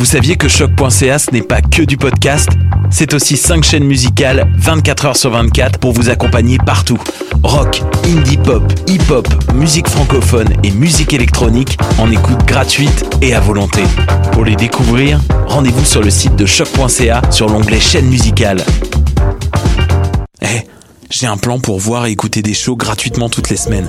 vous saviez que choc.ca ce n'est pas que du podcast C'est aussi 5 chaînes musicales 24 heures sur 24 pour vous accompagner partout. Rock, indie pop, hip-hop, musique francophone et musique électronique en écoute gratuite et à volonté. Pour les découvrir, rendez-vous sur le site de choc.ca sur l'onglet chaîne musicale. Eh, j'ai un plan pour voir et écouter des shows gratuitement toutes les semaines.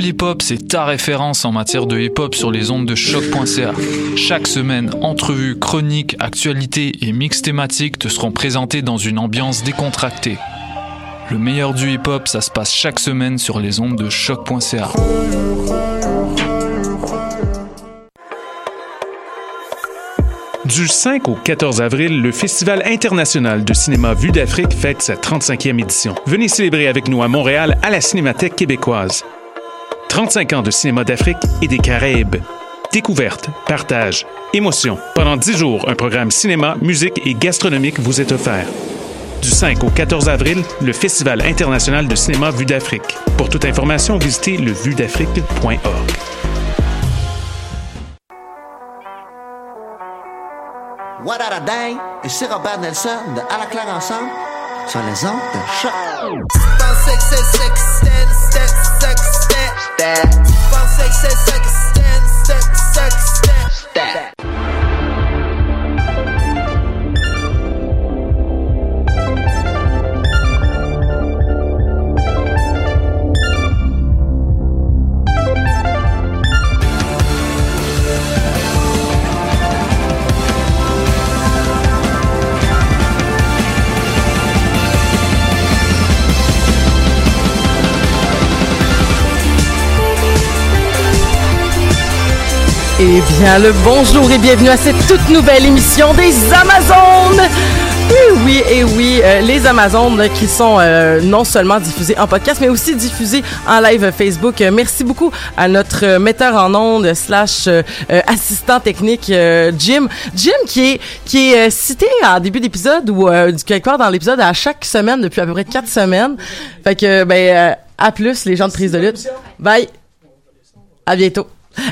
Pool Hip Hop, c'est ta référence en matière de hip hop sur les ondes de choc.ca. Chaque semaine, entrevues, chroniques, actualités et mix thématiques te seront présentés dans une ambiance décontractée. Le meilleur du hip hop, ça se passe chaque semaine sur les ondes de choc.ca. Du 5 au 14 avril, le Festival international de cinéma Vue d'Afrique fête sa 35e édition. Venez célébrer avec nous à Montréal à la Cinémathèque québécoise. 35 ans de cinéma d'Afrique et des Caraïbes. Découverte, partage, émotion. Pendant 10 jours, un programme cinéma, musique et gastronomique vous est offert. Du 5 au 14 avril, le Festival international de cinéma Vue d'Afrique. Pour toute information, visitez levuedafrique.org. What a day? Ici Robert Nelson de À la claire ensemble sur les ondes de choc. that. Eh bien, le bonjour et bienvenue à cette toute nouvelle émission des Amazones. Oui, oui, et oui, euh, les Amazones qui sont euh, non seulement diffusées en podcast, mais aussi diffusées en live Facebook. Euh, merci beaucoup à notre metteur en ondes slash assistant technique Jim. Jim qui est qui est cité en début d'épisode ou quelque part dans l'épisode à chaque semaine depuis à peu près quatre semaines. Fait que ben à plus les gens de prise de lutte. Bye. À bientôt.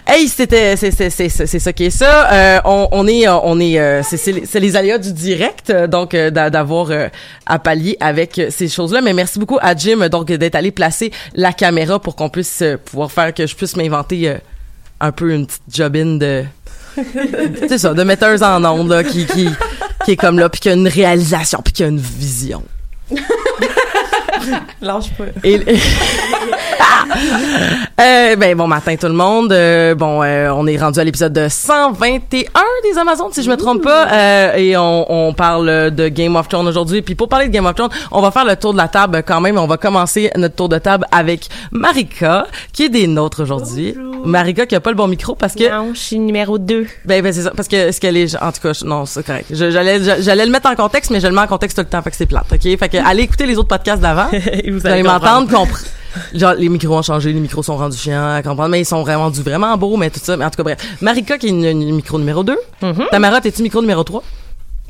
Hey, c'était c'est c'est c'est c'est ça qui est ça. Euh, on, on est on est euh, c'est c'est les, c'est les aléas du direct euh, donc euh, d'a- d'avoir euh, à pallier avec euh, ces choses-là. Mais merci beaucoup à Jim donc d'être allé placer la caméra pour qu'on puisse euh, pouvoir faire que je puisse m'inventer euh, un peu une petite jobine de c'est ça de metteuse en ondes là qui qui qui est comme là puis qui a une réalisation puis qui a une vision. Lâche pas. Et, Euh, ben bon matin tout le monde. Euh, bon, euh, on est rendu à l'épisode de 121 des Amazones si je me trompe pas, Euh, et on, on parle de Game of Thrones aujourd'hui. Puis pour parler de Game of Thrones, on va faire le tour de la table quand même. On va commencer notre tour de table avec Marika qui est des nôtres aujourd'hui. Marika qui a pas le bon micro parce que Non, je suis numéro 2. ben, ben c'est ça parce que ce qu'elle est en tout cas non c'est correct. J'allais j'allais le mettre en contexte mais je le mets en contexte tout le temps fait que c'est plate. OK? Fait que allez écouter les autres podcasts d'avant. vous Vous allez m'entendre compre- Genre, les micros ont changé, les micros sont rendus chiants à comprendre, mais ils sont rendus vraiment beaux, mais tout ça. Mais en tout cas, bref. Marika, qui est une, une micro numéro 2. Tamara, t'es-tu micro numéro 3?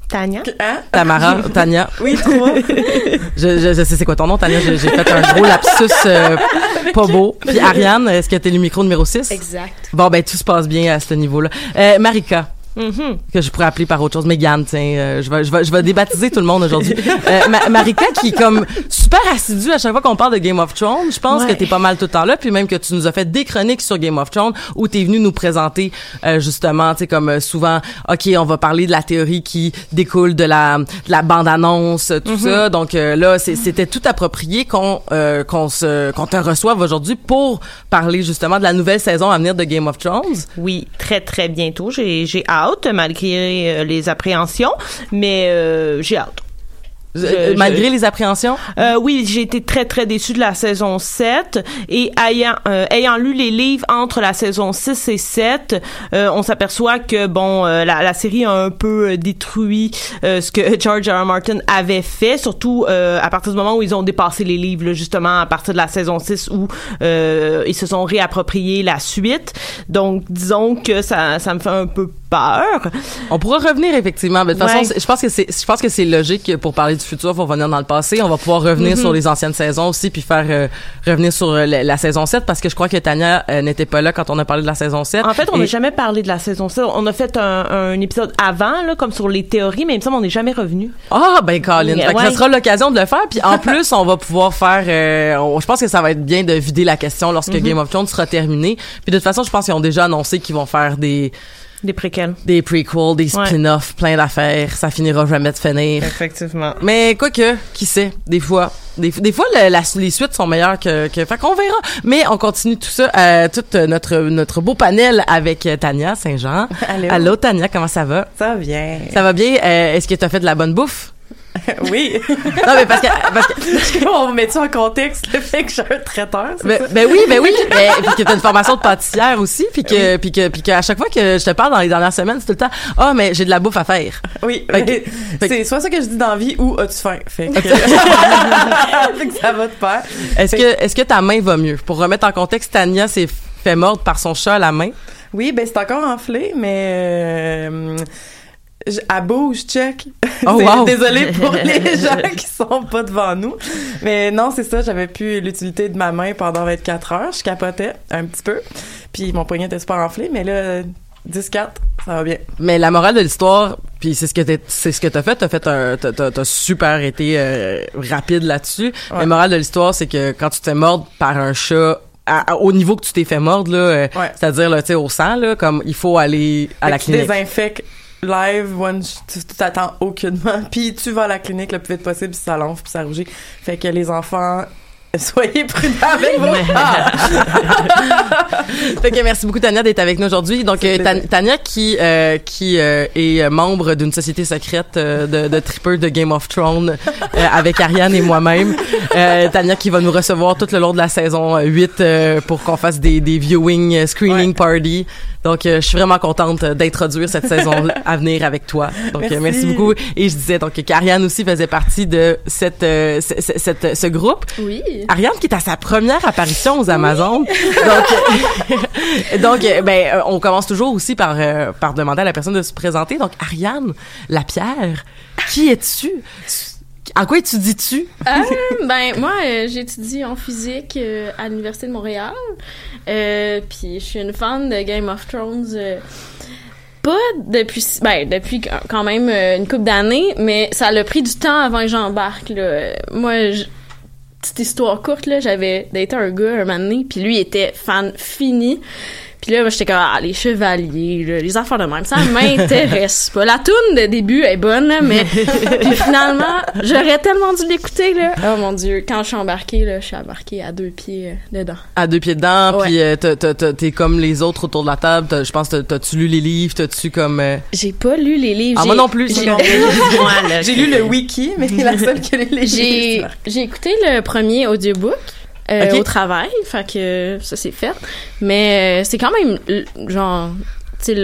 Tania. Tamara, Tania. Oui, trois. Je, je, je sais c'est quoi ton nom, Tania. J'ai j'ai fait un gros lapsus euh, pas beau. Puis Ariane, est-ce que t'es le micro numéro 6? exact. Bon, ben, tout se passe bien à ce niveau-là. Euh, Marika. Mhm. que je pourrais appeler par autre chose. Mégane, tiens, euh, je vais, je vais, je vais débaptiser tout le monde aujourd'hui. Euh, Ma- Marika qui est comme super assidue à chaque fois qu'on parle de Game of Thrones. Je pense Ouais. que t'es pas mal tout le temps là, puis même que tu nous as fait des chroniques sur Game of Thrones où t'es venu nous présenter euh, justement, tu sais, comme euh, souvent, ok, on va parler de la théorie qui découle de la, de la bande-annonce, tout ça. Donc euh, là, c'était tout approprié qu'on euh, qu'on se qu'on te reçoive aujourd'hui pour parler justement de la nouvelle saison à venir de Game of Thrones. Oui, très, très bientôt. J'ai, j'ai hâte. Hâte, malgré les appréhensions, mais euh, j'ai hâte. Je- Malgré les appréhensions? Euh, oui, j'ai été très très déçue de la saison 7 et ayant euh, ayant lu les livres entre la saison 6 et 7, euh, on s'aperçoit que bon euh, la, la série a un peu détruit ce que George R. R. Martin avait fait, surtout à partir du moment où ils ont dépassé les livres là, justement à partir de la saison 6 où ils se sont réappropriés la suite. Donc disons que ça ça me fait un peu peur. On pourra revenir effectivement. Mais de toute Ouais. façon, je pense que c'est, je pense que c'est logique que pour parler du futur, faut revenir dans le passé. On va pouvoir revenir Mhm. sur les anciennes saisons aussi, puis faire euh, revenir sur euh, la, la saison 7 parce que je crois que Tania euh, n'était pas là quand on a parlé de la saison 7. En fait, on n'a jamais parlé de la saison 7. On a fait un, un épisode avant, là, comme sur les théories, mais il me semble qu'on n'est jamais revenu. Ah ben Colin, Ouais. ça sera l'occasion de le faire. Puis en plus, on va pouvoir faire. euh, on- je pense que ça va être bien de vider la question lorsque Mhm. Game of Thrones sera terminé. Puis de toute façon, je pense qu'ils ont déjà annoncé qu'ils vont faire des Des préquels. des prequels, des Ouais. spin-offs, plein d'affaires. Ça finira jamais de finir. Effectivement. Mais quoique, qui sait, des fois. Des, des fois, le- la- les suites sont meilleures que, que... Fait qu'on verra. Mais on continue tout ça, euh, tout euh, notre, notre beau panel avec euh, Tania Saint-Jean. Allô. Allô, Tania, comment ça va? Ça vient. Ça va bien? Euh, Est-ce que tu as fait de la bonne bouffe? oui. Non, mais parce que... Parce que On met ça en contexte, le fait que j'ai un traiteur, c'est ben, ben oui, ben oui. Ben, puis que t'as une formation de pâtissière aussi, puis que, puis que, puis qu'à chaque fois que je te parle dans les dernières semaines, c'est tout le temps, ah, mais j'ai de la bouffe à faire. Oui. Mais que- c'est soit ça que je dis dans la vie ou as-tu faim? Fait que, Fait que ça va de pair. Est-ce Fait- que, est-ce que ta main va mieux? Pour remettre en contexte, Tania s'est fait mordre par son chat à la main. Oui, ben c'est encore enflé, mais euh, je- à bouge, check. Oh, wow. Désolée pour les gens qui sont pas devant nous. Mais non, c'est ça, j'avais plus l'utilité de ma main pendant 24 heures. Je capotais un petit peu. Puis mon poignet était super enflé, mais là, 10-4, ça va bien. Mais la morale de l'histoire, puis c'est ce que t'es- c'est ce que t'as fait, t'as fait un, t'as, t'as- super été euh, rapide là-dessus. Ouais. La morale de l'histoire, c'est que quand tu t'es mordre par un chat, à- à- au niveau que tu t'es fait mordre là, euh, Ouais. c'est-à-dire là, tu sais, au sang là, comme il faut aller à Fait la que tu clinique. désinfectes live, one, tu t'attends aucunement. Puis tu vas à la clinique le plus vite possible, puis ça l'enfle, puis ça rougit. Fait que les enfants, soyez prudents avec vos. Fait que merci beaucoup Tania d'être avec nous aujourd'hui. Donc euh, Tan-. Tania qui euh, qui euh, est euh, membre d'une société secrète euh, de, de tripeurs de Game of Thrones euh, avec Ariane et moi-même. Euh, Tania qui va nous recevoir tout le long de la saison euh, 8 euh, pour qu'on fasse des, des viewing screening Ouais. party. Donc euh, je suis vraiment contente d'introduire cette saison à venir avec toi. Donc euh, Merci. merci beaucoup et je disais donc qu'Ariane aussi faisait partie de cette euh, ce, ce- cette- ce groupe. Oui. Ariane qui est à sa première apparition aux Amazones. Donc, euh, donc euh, ben, euh, on commence toujours aussi par, euh, par demander à la personne de se présenter. Donc, Ariane Lapierre, qui es-tu? En quoi étudies-tu? Euh, ben, moi, euh, j'étudie en physique euh, à l'Université de Montréal. Puis je suis une fan de Game of Thrones. pas depuis, ben, depuis quand même une couple d'années, mais ça a pris du temps avant que j'embarque, Moi, je- petite histoire courte, là, j'avais daté un gars un moment puis lui était fan fini. Puis là, moi, j'étais comme, ah, les chevaliers, là, les affaires de même, ça m'intéresse pas. La toune de début est bonne, là, mais puis finalement, j'aurais tellement dû l'écouter, là. Oh mon Dieu, quand je suis embarquée, là, je suis embarquée à deux pieds euh, dedans. À deux pieds dedans, Ouais. puis euh, t'as- t'as- t'as- t'es comme les autres autour de la table. Je pense, t'as- t'as-tu lu les livres? T'as-tu comme... euh, J'ai pas lu les livres. Ah, moi non plus, j'ai- moi non Moi, là, J'ai lu le wiki, mais la seule qui a lu les j'ai écouté le premier audiobook euh, Ok. au travail, fait que ça c'est fait. Mais euh, c'est quand même genre c'est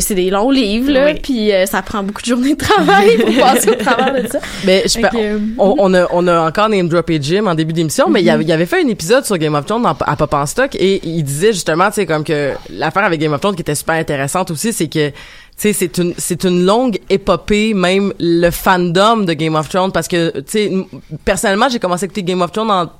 c'est des longs livres là, Oui. puis euh, ça prend beaucoup de journées de travail pour passer au travers de ça. Ben, je peux- que, euh, on, on a, on a encore name droppé Jim en début d'émission, mais il y avait, il avait fait un épisode sur Game of Thrones en- à Pop en Stock et il disait justement, tu sais, comme que l'affaire avec Game of Thrones qui était super intéressante aussi, c'est que, tu sais, c'est une, c'est une longue épopée, même le fandom de Game of Thrones, parce que, tu sais, personnellement, j'ai commencé à écouter Game of Thrones en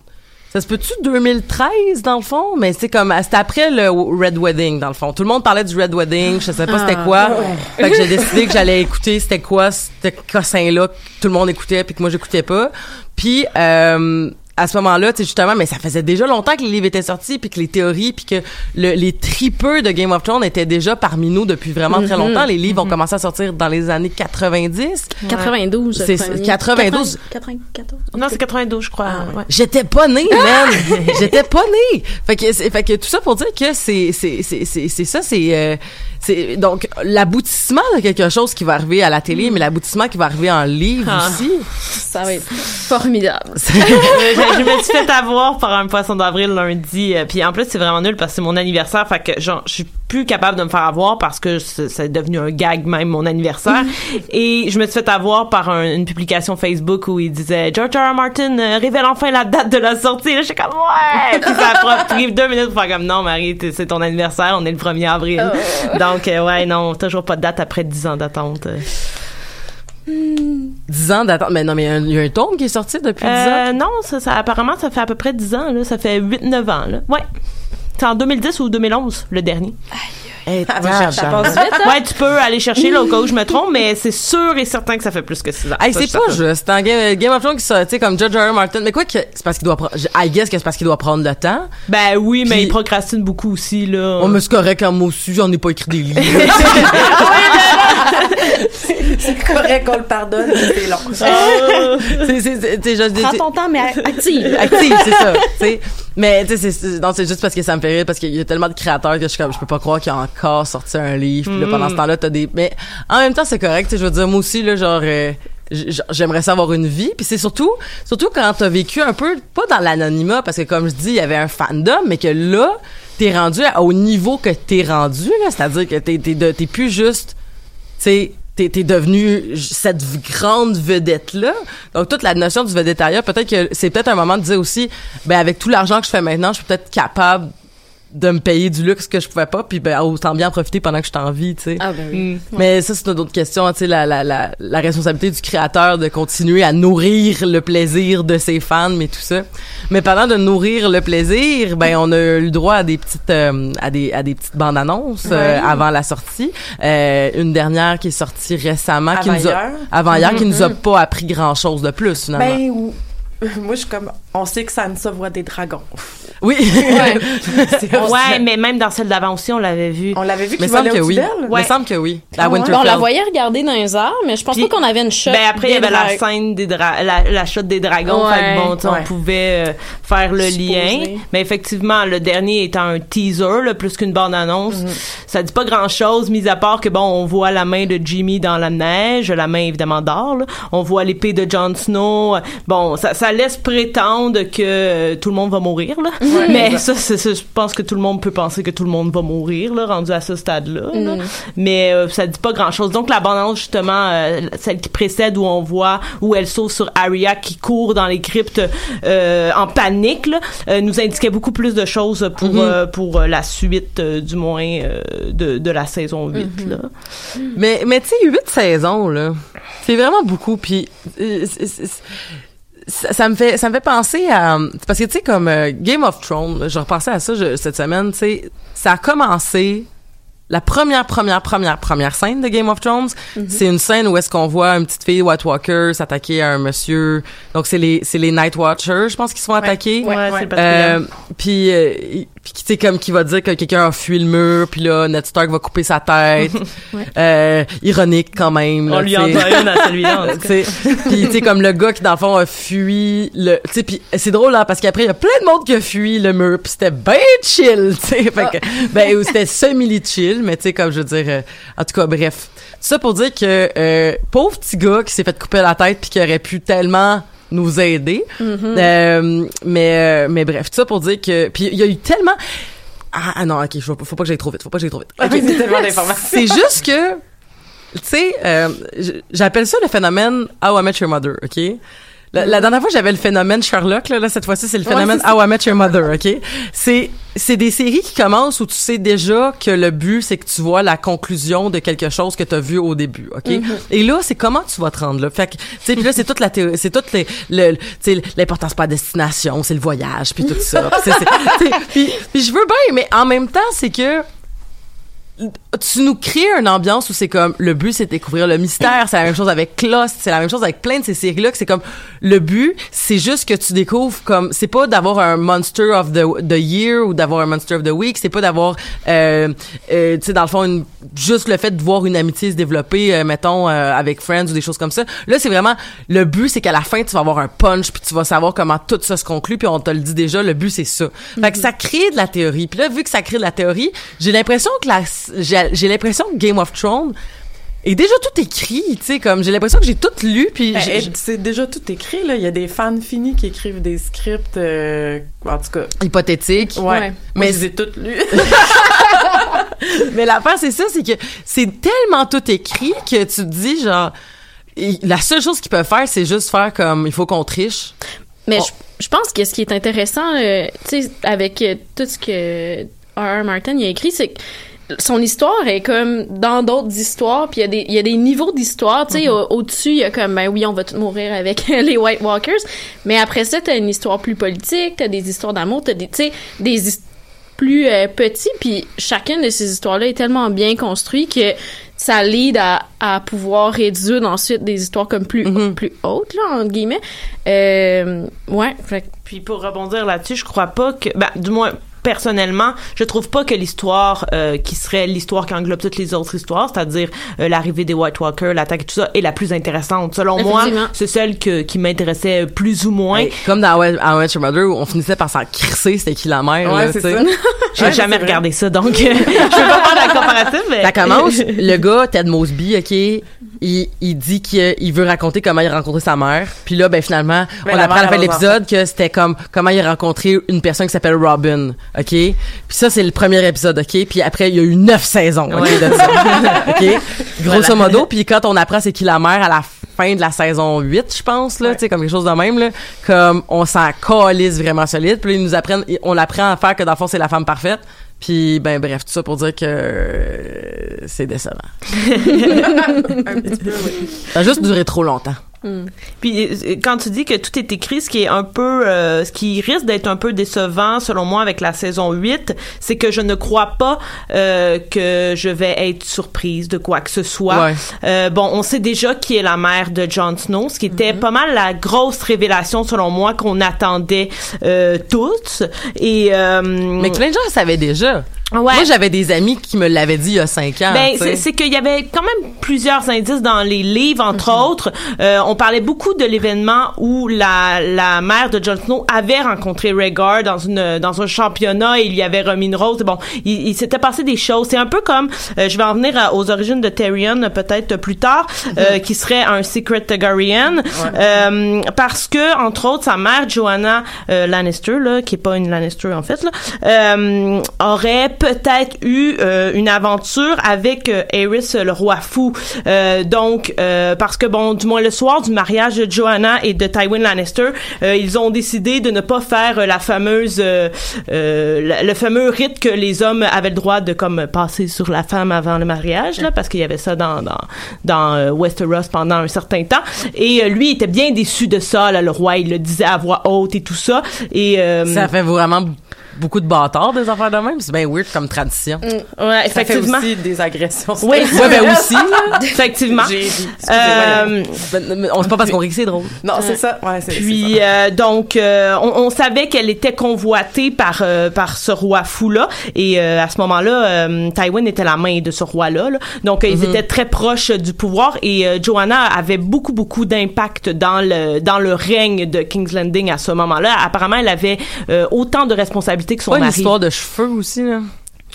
ça se peut-tu 2013 dans le fond, mais c'est comme c'était après le Red Wedding dans le fond. Tout le monde parlait du Red Wedding, je sais pas c'était quoi. Fait que j'ai décidé que j'allais écouter c'était quoi ce cossin là que tout le monde écoutait puis que moi j'écoutais pas. Puis euh, à ce moment-là, tu sais justement, mais ça faisait déjà longtemps que les livres étaient sortis puis que les théories puis que le- les tripeux de Game of Thrones étaient déjà parmi nous depuis vraiment très longtemps. Les livres ont commencé à sortir dans les années 90. 92. le C'est- premier. 92. 94. Non, c'est 92, je crois. Ah, ouais. J'étais pas née, man. J'étais pas née. Fait que, c'est- fait que tout ça pour dire que c'est, c'est, c'est, c'est, c'est ça, c'est, euh, c'est donc l'aboutissement de quelque chose qui va arriver à la télé, mais l'aboutissement qui va arriver en livre Ah. aussi. Ça va être formidable. je, je me suis fait avoir par un poisson d'avril lundi. euh, puis en plus, c'est vraiment nul parce que c'est mon anniversaire. Fait que genre, je suis plus capable de me faire avoir parce que c'est devenu un gag même mon anniversaire. Et je me suis fait avoir par un- une publication Facebook où il disait George R. R. Martin euh, révèle enfin la date de la sortie. Là, je suis comme ouais. Puis ça a pris deux minutes pour faire comme non, Marie, c'est ton anniversaire. On est le 1er avril. Donc euh, ouais, non, toujours pas de date après 10 ans d'attente. euh. 10 ans d'attente. Mais non, mais il y a un- il y a un tome qui est sorti depuis 10 ans? Euh, non, ça, ça, apparemment, ça fait à peu près 10 ans, là. Ça fait 8-9 ans, là. Ouais. C'est en 2010 ou 2011, le dernier. Ah, ça tabarnak. passe vite, hein? Ouais, tu peux aller chercher, là, au cas où je me trompe, mais c'est sûr et certain que ça fait plus que 6 ans. Hey, c'est pas juste. En Game, Game of Thrones, qui sort, tu sais, comme George R. R. Martin. Mais quoi que, c'est parce qu'il doit prendre, I guess que c'est parce qu'il doit prendre le temps. Ben oui, mais Puis- il procrastine beaucoup aussi, là. Oh, mais c'est correct, quand moi aussi, j'en ai pas écrit des livres. C'est correct qu'on le pardonne, c'est long. Ah. c'est, c'est, c'est, tu sais, je- Prends ton temps, mais active. active, c'est ça. Mais, tu sais, c'est- c'est, non, c'est juste parce que ça me fait rire, parce qu'il y a tellement de créateurs que je suis comme, je peux pas croire qu'il a encore sorti un livre, puis là, pendant ce temps-là, t'as des, mais en même temps, c'est correct, je veux dire, moi aussi, là, genre, euh, j'aimerais ça avoir une vie, puis c'est surtout, surtout quand t'as vécu un peu, pas dans l'anonymat, parce que comme je dis, il y avait un fandom, mais que là, t'es rendu à- au niveau que t'es rendu, là, c'est-à-dire que t'es, t'es, de- t'es plus juste, tu sais, t'es, t'es devenu cette grande vedette-là. Donc, toute la notion du vedettariat, peut-être que c'est peut-être un moment de dire aussi, ben, avec tout l'argent que je fais maintenant, je suis peut-être capable de me payer du luxe que je pouvais pas, puis ben, autant bien en profiter pendant que je suis en vie, tu sais. Ah, ben oui. Mm. Mais ça, c'est une autre question, tu sais, la, la, la, la responsabilité du créateur de continuer à nourrir le plaisir de ses fans, mais tout ça. Mais parlant de nourrir le plaisir, ben, on a eu le droit à des petites, euh, à des, à des petites bandes annonces euh, avant la sortie. Euh, une dernière qui est sortie récemment, qui Avant nous a, hier. avant hier, qui nous a pas appris grand chose de plus, finalement. Ben, ou- moi, je suis comme, on sait que Sansa voit des dragons. Oui. C'est Ouais, mais même dans celle d'avant aussi, on l'avait vu. On l'avait vu mais qu'il semble volait que oui. Il me semble que oui. La Ah ouais? Winterfell. Bon, on la voyait regarder dans les airs, mais je pense Puis- pas qu'on avait une shot. Ben après, il y avait la scène des dra la, la shot des dragons. Ouais. Fait que bon, tu sais, Ouais. on pouvait euh, faire le lien. Mais effectivement, le dernier étant un teaser, là, plus qu'une bande-annonce, ça dit pas grand-chose, mis à part que bon, on voit la main de Jimmy dans la neige, la main évidemment d'or. là. On voit l'épée de Jon Snow. Bon, ça, ça laisse prétendre que euh, tout le monde va mourir. Là. mais ça, c'est- c'est- je pense que tout le monde peut penser que tout le monde va mourir, là, rendu à ce stade-là. là. Mais euh, ça dit pas grand-chose. Donc la bande-annonce, justement, euh, celle qui précède où on voit où elle sauve sur Arya qui court dans les cryptes euh, en panique, là, euh, nous indiquait beaucoup plus de choses pour euh, pour euh, la suite, euh, du moins euh, de, de la saison 8. Là. Mais, mais tu sais, huit saisons, là, c'est vraiment beaucoup. Puis, euh, c'est- c'est- ça, ça me fait ça me fait penser à parce que tu sais comme euh, Game of Thrones je repensais à ça je- cette semaine tu sais ça a commencé la première première première première scène de Game of Thrones c'est une scène où est-ce qu'on voit une petite fille White Walker s'attaquer à un monsieur donc c'est les c'est les Night Watchers je pense qu'ils se font attaquer Ouais, ouais. patrimoine. euh, puis euh, puis tu sais comme qui va dire que quelqu'un a fui le mur puis là Ned Stark va couper sa tête. Euh, ironique quand même là, on lui en une à celui-là. puis tu sais comme le gars qui dans le fond a fui le tu sais puis c'est drôle là parce qu'après il y a plein de monde qui a fui le mur puis c'était ben chill tu sais. Fait que ben ou c'était semi chill mais tu sais comme je veux dire euh, en tout cas bref. Tout ça pour dire que euh, pauvre petit gars qui s'est fait couper la tête puis qui aurait pu tellement nous aider Euh, mais euh, mais bref tout ça pour dire que puis il y a eu tellement ah, ah non ok faut, faut pas que j'aille trop vite faut pas que j'aille trop vite c'est tellement d'informations. c'est juste que, tu sais, euh, j'appelle ça le phénomène How I Met Your Mother, OK? La, la dernière fois, j'avais le phénomène Sherlock, là, là cette fois-ci, c'est le phénomène How I Met Your Mother, OK? C'est, c'est des séries qui commencent où tu sais déjà que le but, c'est que tu vois la conclusion de quelque chose que tu as vu au début, OK? Et là, c'est comment tu vas te rendre là? Fait que, tu sais, puis là, c'est toute la théorie, c'est toute les, le, tu sais, l'importance pas la destination, c'est le voyage, puis tout ça. Puis je veux bien, mais en même temps, c'est que tu nous crées une ambiance où c'est comme le but c'est de découvrir le mystère. C'est la même chose avec Lost. C'est la même chose avec plein de ces séries là que c'est comme le but c'est juste que tu découvres comme c'est pas d'avoir un monster of the, the year ou d'avoir un monster of the week. C'est pas d'avoir euh, euh, tu sais dans le fond une- juste le fait de voir une amitié se développer euh, mettons euh, avec Friends ou des choses comme ça. Là c'est vraiment le but c'est qu'à la fin tu vas avoir un punch puis tu vas savoir comment tout ça se conclut puis on te le dit déjà le but c'est ça. Fait que ça crée de la théorie. Puis là vu que ça crée de la théorie j'ai l'impression que la j'ai j'ai l'impression que Game of Thrones est déjà tout écrit, tu sais, comme j'ai l'impression que j'ai tout lu, puis Ben, j'ai- c'est déjà tout écrit, là. Il y a des fans finis qui écrivent des scripts, euh, en tout cas. hypothétique. Ouais. Ouais. Mais Mais je les ai toutes lues. Mais l'affaire, c'est ça, c'est que c'est tellement tout écrit que tu te dis, genre, la seule chose qu'ils peuvent faire, c'est juste faire comme, il faut qu'on triche. Mais Oh. je, je pense que ce qui est intéressant, euh, tu sais, avec euh, tout ce que R.R. Martin il a écrit, c'est que son histoire est comme dans d'autres histoires, puis il y a des il y a des niveaux d'histoire, tu sais, au- au-dessus, il y a comme ben oui, on va tous mourir avec les White Walkers, mais après ça, t'as une histoire plus politique, t'as des histoires d'amour, t'as des tu sais des plus euh, petits, puis chacune de ces histoires-là est tellement bien construite que ça lead à, à pouvoir réduire ensuite des histoires comme plus plus hautes là entre guillemets. Euh, ouais, fait Puis pour rebondir là-dessus, je crois pas que, ben, du moins personnellement, je trouve pas que l'histoire euh, qui serait l'histoire qui englobe toutes les autres histoires, c'est-à-dire euh, l'arrivée des White Walkers, l'attaque et tout ça, est la plus intéressante. Selon moi, c'est celle que, qui m'intéressait plus ou moins. Comme dans How I Mother, où on finissait par s'en crisser, c'était qui la mère, Ouais, c'est ça. J'ai Ouais, jamais regardé ça, donc je peux pas faire la comparative. Mais... Ça commence, le gars, Ted Mosby, OK, il, il dit qu'il il veut raconter comment il a rencontré sa mère. Puis là, ben finalement, Mais on apprend à la fin de l'épisode que c'était comme comment il a rencontré une personne qui s'appelle Robin, OK? Puis ça, c'est le premier épisode, OK? Puis après, il y a eu neuf saisons, OK, Ouais. de ça. OK? Grosso modo, puis quand on apprend c'est qui la mère à la fin de la saison 8, je pense, là, tu sais, comme quelque chose de même, là, comme on s'en calisse vraiment solide. Puis là, ils nous apprennent, on apprend à faire que dans le fond, c'est la femme parfaite. Puis, ben, bref, tout ça pour dire que euh, c'est décevant. Un petit peu, oui. Ça a juste duré trop longtemps. Puis euh, quand tu dis que tout est écrit, ce qui est un peu, euh, ce qui risque d'être un peu décevant selon moi avec la saison 8, c'est que je ne crois pas euh, que je vais être surprise de quoi que ce soit. Ouais. Euh, bon, on sait déjà qui est la mère de Jon Snow, ce qui était pas mal la grosse révélation selon moi qu'on attendait euh, tous. Et euh, Mais plein de gens savaient déjà. Ouais. Moi, j'avais des amis qui me l'avaient dit il y a cinq ans. Ben, c'est, qu'il y avait quand même plusieurs indices dans les livres, entre Mhm. autres. Euh, on parlait beaucoup de l'événement où la, la mère de Jon Snow avait rencontré Rhaegar dans une dans un championnat et il y avait remis une rose. Bon, il, il s'était passé des choses. C'est un peu comme, euh, je vais en venir à- aux origines de Tyrion peut-être plus tard, euh, qui serait un secret Targaryen, euh, parce que entre autres sa mère Joanna euh, Lannister, là, qui est pas une Lannister en fait, là, euh, aurait peut-être eu euh, une aventure avec euh, le roi fou. Euh, donc, euh, parce que bon, du moins le soir du mariage de Joanna et de Tywin Lannister, euh, ils ont décidé de ne pas faire la fameuse, la- le fameux rite que les hommes avaient le droit de comme passer sur la femme avant le mariage, là, parce qu'il y avait ça dans dans, dans Westeros pendant un certain temps. Et lui était bien déçu de ça. Là, le roi, il le disait à voix haute et tout ça. Et Ça fait vraiment beaucoup de bâtards, des affaires de même. C'est bien weird comme tradition. ouais, Ça fait effectivement. aussi des agressions. Oui, Ouais, ben aussi, là. effectivement. J'ai. Euh, Ben, on c'est pas parce qu'on rit que c'est drôle. non, c'est ça. Ouais, c'est Puis euh, donc euh, on, on savait qu'elle était convoitée par euh, par ce roi fou là et euh, à ce moment-là euh, Tywin était la main de ce roi là, donc euh, ils étaient très proches du pouvoir et euh, Joanna avait beaucoup beaucoup d'impact dans le dans le règne de King's Landing à ce moment-là. Apparemment elle avait euh, autant de responsabilités que son Pas une mari. histoire de cheveux aussi, là.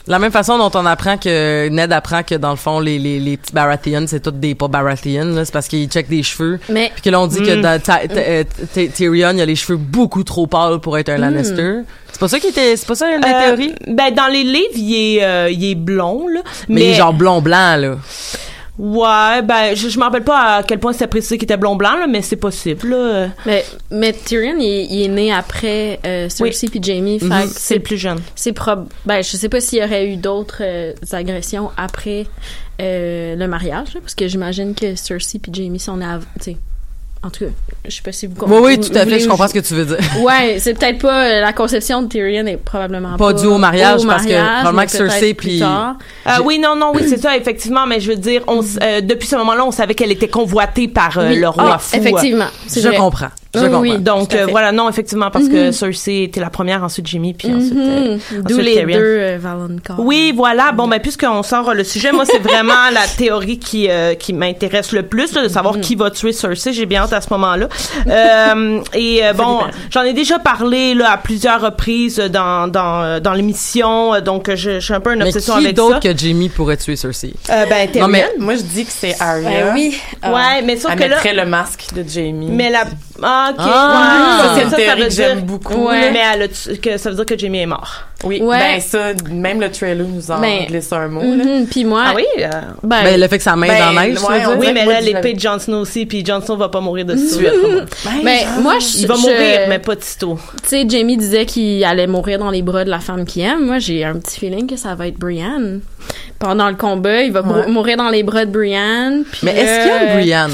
La même façon dont on apprend que Ned apprend que dans le fond les les, les petits Baratheons c'est tous des pas Baratheons là, c'est parce qu'ils checkent des cheveux. Mais Puis que là on dit que Mm. dans Ta- Ta- euh, Tyrion il a les cheveux beaucoup trop pâles pour être un Lannister. C'est pas ça qui était c'est pas ça la Euh, théorie? Ben dans les livres il est euh, il est blond là, Mais, il est genre blond blanc là. Ouais ben je, je me rappelle pas à quel point c'était précisé qu'il était blond blanc là, mais c'est possible là. mais, mais Tyrion il, est- il est né après euh, Cersei puis Jamie, Mhm. C'est le plus jeune. c'est prob ben je sais pas s'il y aurait eu d'autres euh, agressions après euh, le mariage là, parce que j'imagine que Cersei puis Jamie sont nés en tout cas je sais pas si vous Oui oui, vous- tout à fait, je comprends ce que tu veux dire. ouais c'est peut-être pas euh, la conception de Tyrion est probablement Pas pas, dû au mariage, au parce que probablement que Cersei puis-. Euh, oui, non, non, oui, c'est ça, effectivement, mais je veux dire, on, euh, depuis ce moment-là, on savait qu'elle était convoitée par euh, Oui. le roi Ah, fou. effectivement c'est Je vrai. comprends. Je Oui, comprends. oui. Donc, voilà, non, effectivement, parce que Mhm. Cersei était la première, ensuite Jimmy, puis ensuite... Mhm. D'où les Tyrion. deux Valonqor. Oui, voilà. Bon, ben puisqu'on sort le sujet, moi c'est vraiment la théorie qui qui m'intéresse le plus, de savoir qui va tuer Cersei. J'ai bien à ce moment-là. Euh, et euh, bon, j'en ai déjà parlé là à plusieurs reprises dans dans euh, dans l'émission, donc je, je suis un peu une Mais obsession qui avec ça. d'autre que Jamie pourrait tuer Cersei? Euh, ben, Non, mais-. Moi, je dis que c'est Arya. Ben oui. Ah. Ouais, mais sauf Elle que là, mettrait le masque de Jamie. mais la ah, ok. Ah! Ouais, ça, c'est une ça, que j'aime beaucoup. Ouais. Mais elle a tu- que ça veut dire que Jamie est mort. Oui, Ouais. ben ça, même le trailer nous en Ben, glisse un mot. là. Mhm, Puis moi, Ah oui. euh, ben, Ben, le fait que sa main Ben, dans la neige, dire? on oui, mais là, l'épée de Jon Snow aussi, puis Jon Snow va pas mourir de Tu- suite. ben, moi, je, Il va mourir, mais pas Tito. Tu sais, Jamie disait qu'il allait mourir dans les bras de la femme qu'il aime. Moi, j'ai un petit feeling que ça va être Brienne. Pendant le combat, il va mourir dans les bras de Brienne. Mais est-ce qu'il là, aime Brienne?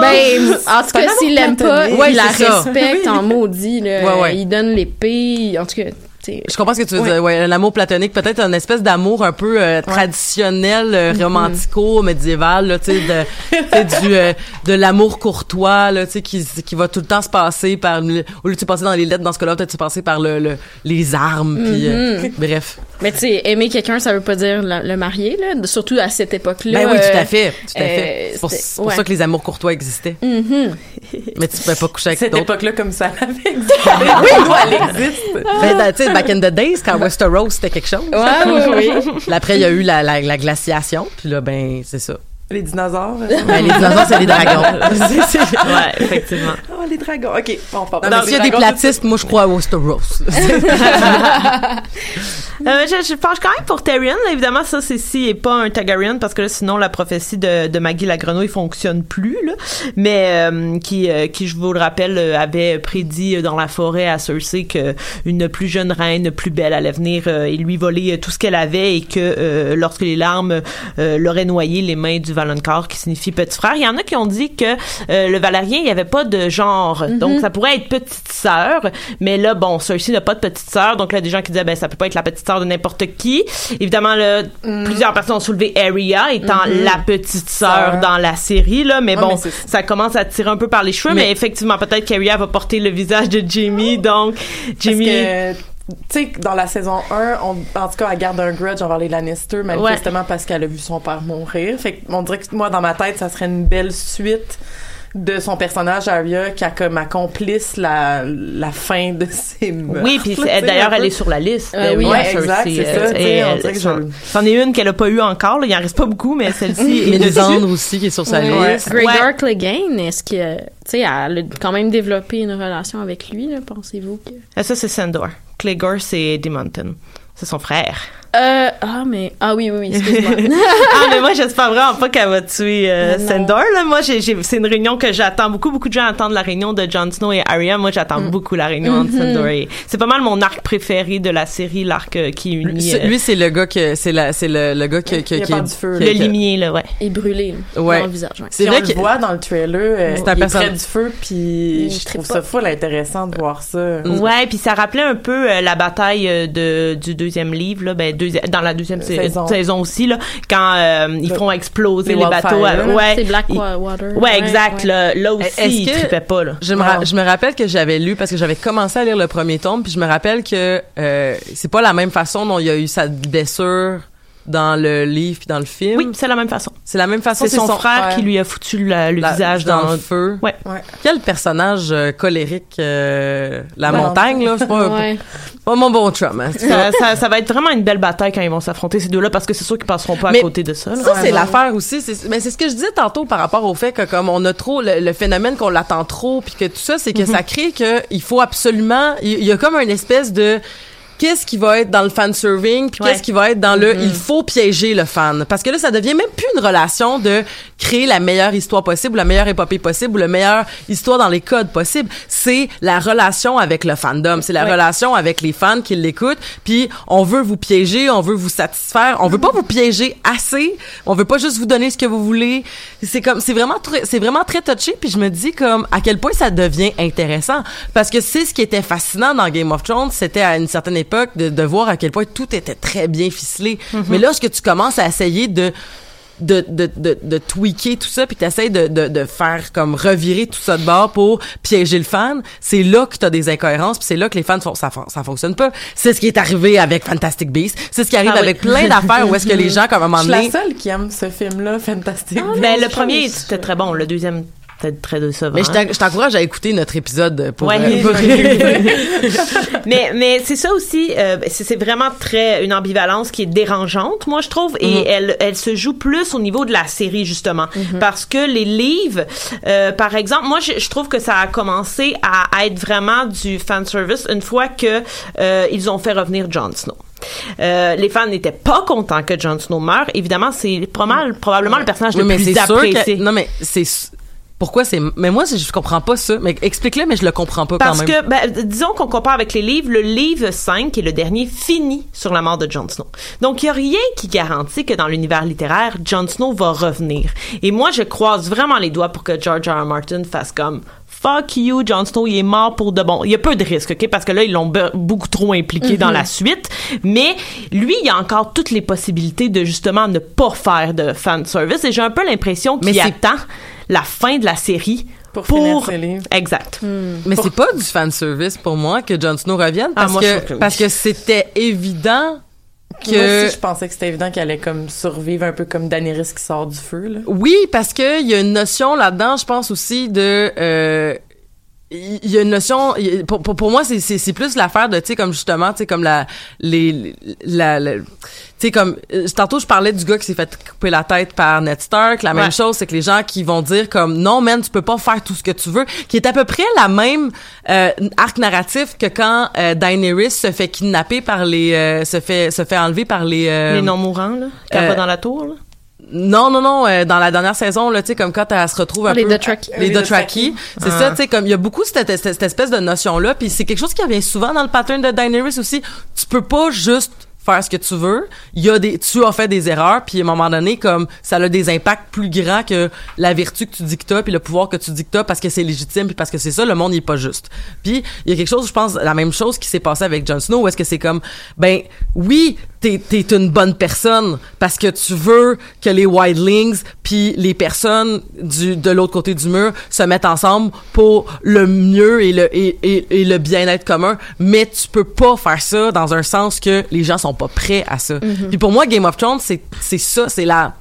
Ben, en tout cas, s'il l'aime pas, Ouais, il la respecte en maudit. Là. Ouais, ouais. Il donne l'épée. En tout cas. Je comprends ce que tu veux dire. Ouais, l'amour platonique, peut-être une espèce d'amour un peu euh, traditionnel, euh, romantico, médiéval, là, tu sais, de, du euh, de l'amour courtois, là, tu sais, qui qui va tout le temps se passer par au lieu de se passer dans les lettres, dans ce cas-là, peut-être se passer par le, le- les armes, puis euh, bref. Mais tu sais, aimer quelqu'un, ça veut pas dire le, le marier, là. Surtout à cette époque-là. Ben oui, tout euh, à fait, tout à fait. euh, C'est pour, ouais. ça que les amours courtois existaient. Mhm. Mais tu pouvais pas coucher avec Cette d'autres. époque-là, comme ça, elle avait existé. Nous, elle existe. Ben, tu sais, back in the days, quand Westeros, c'était quelque chose. Ouais, oui, oui. Puis après, il y a eu la, la, la glaciation, puis là, ben, c'est ça. Les dinosaures. Ben, les dinosaures, c'est les dragons. C'est- c'est- Ouais, effectivement. Oh, les dragons. OK, on part. Non, mais s'il y a des platistes, moi, je crois à Westeros. Euh, je, je penche quand même pour Tyrion. là. évidemment, ça, c'est si et pas un Targaryen, parce que là, sinon, la prophétie de, de Maggie la grenouille fonctionne plus. Là. Mais euh, qui, euh, qui, je vous le rappelle, euh, avait prédit euh, dans la forêt à Cersei que une plus jeune reine, plus belle, allait venir euh, et lui voler tout ce qu'elle avait et que euh, lorsque les larmes euh, l'auraient noyé, les mains du Valonqor, qui signifie petit frère. Il y en a qui ont dit que euh, le Valérien, il n'y avait pas de genre. Donc, ça pourrait être petite sœur. Mais là, bon, Cersei n'a pas de petite sœur. Donc là, des gens qui disaient, ben, ça peut pas être la petite sœur de n'importe qui. Évidemment, là, plusieurs personnes ont soulevé Arya étant la petite sœur dans la série, là. Mais Ouais, bon, mais ça commence à tirer un peu par les cheveux. Mais, Mais- effectivement, peut-être qu'Arya va porter le visage de Jamie. Donc. Parce que, tu sais, dans la saison 1, on, en tout cas, elle garde un grudge envers les Lannister, manifestement parce qu'elle a vu son père mourir. Fait qu'on dirait que moi, dans ma tête, ça serait une belle suite de son personnage Arya qui a comme accomplisse la, la fin de ses meurtres. Oui, puis d'ailleurs, elle est sur la liste. Euh, de oui, ouais, exact, c'est ça, euh, tu sais, et on elle- dirait que je- c'en- est une qu'elle a pas eu encore. là. Il en reste pas beaucoup, mais celle-ci est dessus. Mélisandre aussi, qui est sur sa Ouais. liste. Gregor Clegane, est-ce que, tu sais, elle a quand même développé une relation avec lui, pensez-vous que... Ah, Ça, c'est Sandor. Clegor, c'est Demonton. C'est son frère. Euh, ah, mais, ah oui, oui, oui, excuse-moi. ah, mais moi, j'espère vraiment pas qu'elle va tuer euh. Sandor. Là. Moi, j'ai, c'est une réunion que j'attends beaucoup. Beaucoup de gens attendent la réunion de Jon Snow et Arya. Moi, j'attends beaucoup la réunion entre Sandor et... C'est pas mal mon arc préféré de la série, l'arc euh, qui unit... Euh, Lui, c'est le gars que c'est la c'est le, le gars qui qui du feu. le limier, là, ouais. Et brûlé, là, Ouais. dans le visage, ouais. C'est vrai on que le voit dans le trailer, euh, C'est un il est personnage- près du feu, puis je trouve ça full intéressant de voir ça. Mm. Ouais, puis ça rappelait un peu euh, la bataille de du deuxième livre là, ben deuxi- dans la deuxième sa- Saison. saison. aussi là, quand euh, ils Le- font exploser les les, bateaux. à- là. ouais, C'est Blackwater. Ouais, exact. ouais. Là, là aussi, Est-ce ils trippaient pas là. Je me, ra- Non. je me rappelle que j'avais lu parce que j'avais commencé à lire le premier tome puis je me rappelle que euh, c'est pas la même façon dont il y a eu sa blessure dans le livre puis dans le film? Oui, c'est la même façon. C'est la même façon. C'est son, frère qui lui a foutu la- le la- visage dans, dans. le feu. Ouais. Ouais. Quel personnage euh, colérique euh, la Ouais. montagne là, c'est pas, Ouais. pas mon bon chum. Hein, Ça, ça, ça va être vraiment une belle bataille quand ils vont s'affronter ces deux-là parce que c'est sûr qu'ils passeront pas Mais à côté de ça. là. Ça, c'est l'affaire aussi. Mais c'est ce que je disais tantôt par rapport au fait que comme on a trop le, le phénomène qu'on l'attend trop, puis que tout ça, c'est que ça crée que il faut absolument. Il il y, a comme une espèce de qu'est-ce qui va être dans le fan serving puis Ouais. qu'est-ce qui va être dans le il faut piéger le fan. Parce que là ça devient même plus une relation de créer la meilleure histoire possible la meilleure épopée possible ou la meilleure histoire dans les codes possibles. C'est la relation avec le fandom. C'est la Ouais. relation avec les fans qui l'écoutent. Puis on veut vous piéger on veut vous satisfaire. On veut pas vous piéger assez. On veut pas juste vous donner ce que vous voulez. C'est comme c'est vraiment très c'est vraiment très touché. Puis je me dis comme à quel point ça devient intéressant. Parce que c'est ce qui était fascinant dans Game of Thrones. C'était à une certaine époque de, de voir à quel point tout était très bien ficelé mais lorsque tu commences à essayer de de, de, de, de tweaker tout ça puis t'essayes de, de, de faire comme revirer tout ça de bord pour piéger le fan c'est là que t'as des incohérences puis c'est là que les fans font ça, ça fonctionne pas c'est ce qui est arrivé avec Fantastic Beasts c'est ce qui arrive Ah oui. avec plein d'affaires où est-ce que les gens comme à un Je moment suis la donné seule qui aime ce film-là, fantastique. Ben, le premier, c'était très bon. Le deuxième, peut-être très décevant. Mais je t'en- je t'encourage à écouter notre épisode pour. Ouais. euh, pour- mais mais c'est ça aussi euh, c'est vraiment très une ambivalence qui est dérangeante moi je trouve et Mhm. elle elle se joue plus au niveau de la série justement parce que les livres euh, par exemple moi je, je trouve que ça a commencé à être vraiment du fan service une fois que euh, ils ont fait revenir Jon Snow euh, les fans n'étaient pas contents que Jon Snow meure. Évidemment, c'est probablement le personnage Oui, le plus apprécié. que. Non, mais c'est. Pourquoi c'est. Mais moi, je comprends pas ça. Mais explique-le, mais je le comprends pas Parce quand même. que, ben, disons qu'on compare avec les livres, le livre 5, qui est le dernier, finit sur la mort de Jon Snow. Donc, il y a rien qui garantit que dans l'univers littéraire, Jon Snow va revenir. Et moi, je croise vraiment les doigts pour que George R. R. Martin fasse comme Fuck you, Jon Snow, il est mort pour de bon. Il y a peu de risques, OK? Parce que là, ils l'ont be- beaucoup trop impliqué dans la suite. Mais lui, il y a encore toutes les possibilités de justement ne pas faire de fan service. Et j'ai un peu l'impression Mais qu'il c'est- attend la fin de la série Pour finir ses livres. Exact. Mais c'est pas du fan service pour moi que Jon Snow revienne Ah, parce moi, que que oui. parce que c'était évident que Moi aussi, je pensais que c'était évident qu'elle allait comme survivre un peu comme Daenerys qui sort du feu, là. Oui, parce que il y a une notion là-dedans, je pense aussi de euh, il y a une notion pour, pour, pour moi c'est c'est c'est plus l'affaire de tu sais comme justement tu sais comme la les la, la- tu sais comme euh, tantôt je parlais du gars qui s'est fait couper la tête par Ned Stark la même chose c'est que les gens qui vont dire comme non man tu peux pas faire tout ce que tu veux qui est à peu près la même euh, arc narratif que quand euh, Daenerys se fait kidnapper par les euh, se fait se fait enlever par les euh, Les non-mourants, là, qui euh, pas dans la tour, là. Non, non, non. euh, dans la dernière saison, là, tu sais, comme quand elle se retrouve un Les peu... Dothraki. Les Les Dothraki. C'est Ah. ça, tu sais, comme il y a beaucoup cette, cette, cette espèce de notion-là, puis c'est quelque chose qui revient souvent dans le pattern de Daenerys aussi. Tu peux pas juste faire ce que tu veux. Il y a des, tu as fait des erreurs, puis à un moment donné, comme ça a des impacts plus grands que la vertu que tu dis que t'as, puis le pouvoir que tu dis que t'as, parce que c'est légitime, puis parce que c'est ça, le monde n'est pas juste. Puis il y a quelque chose, je pense, la même chose qui s'est passé avec Jon Snow, où est-ce que c'est comme, ben oui, t'es t'es une bonne personne parce que tu veux que les wildlings puis les personnes du de l'autre côté du mur se mettent ensemble pour le mieux et le et, et, et le bien-être commun. Mais tu peux pas faire ça dans un sens que les gens sont pas prêts à ça. Puis pour moi Game of Thrones c'est c'est ça c'est la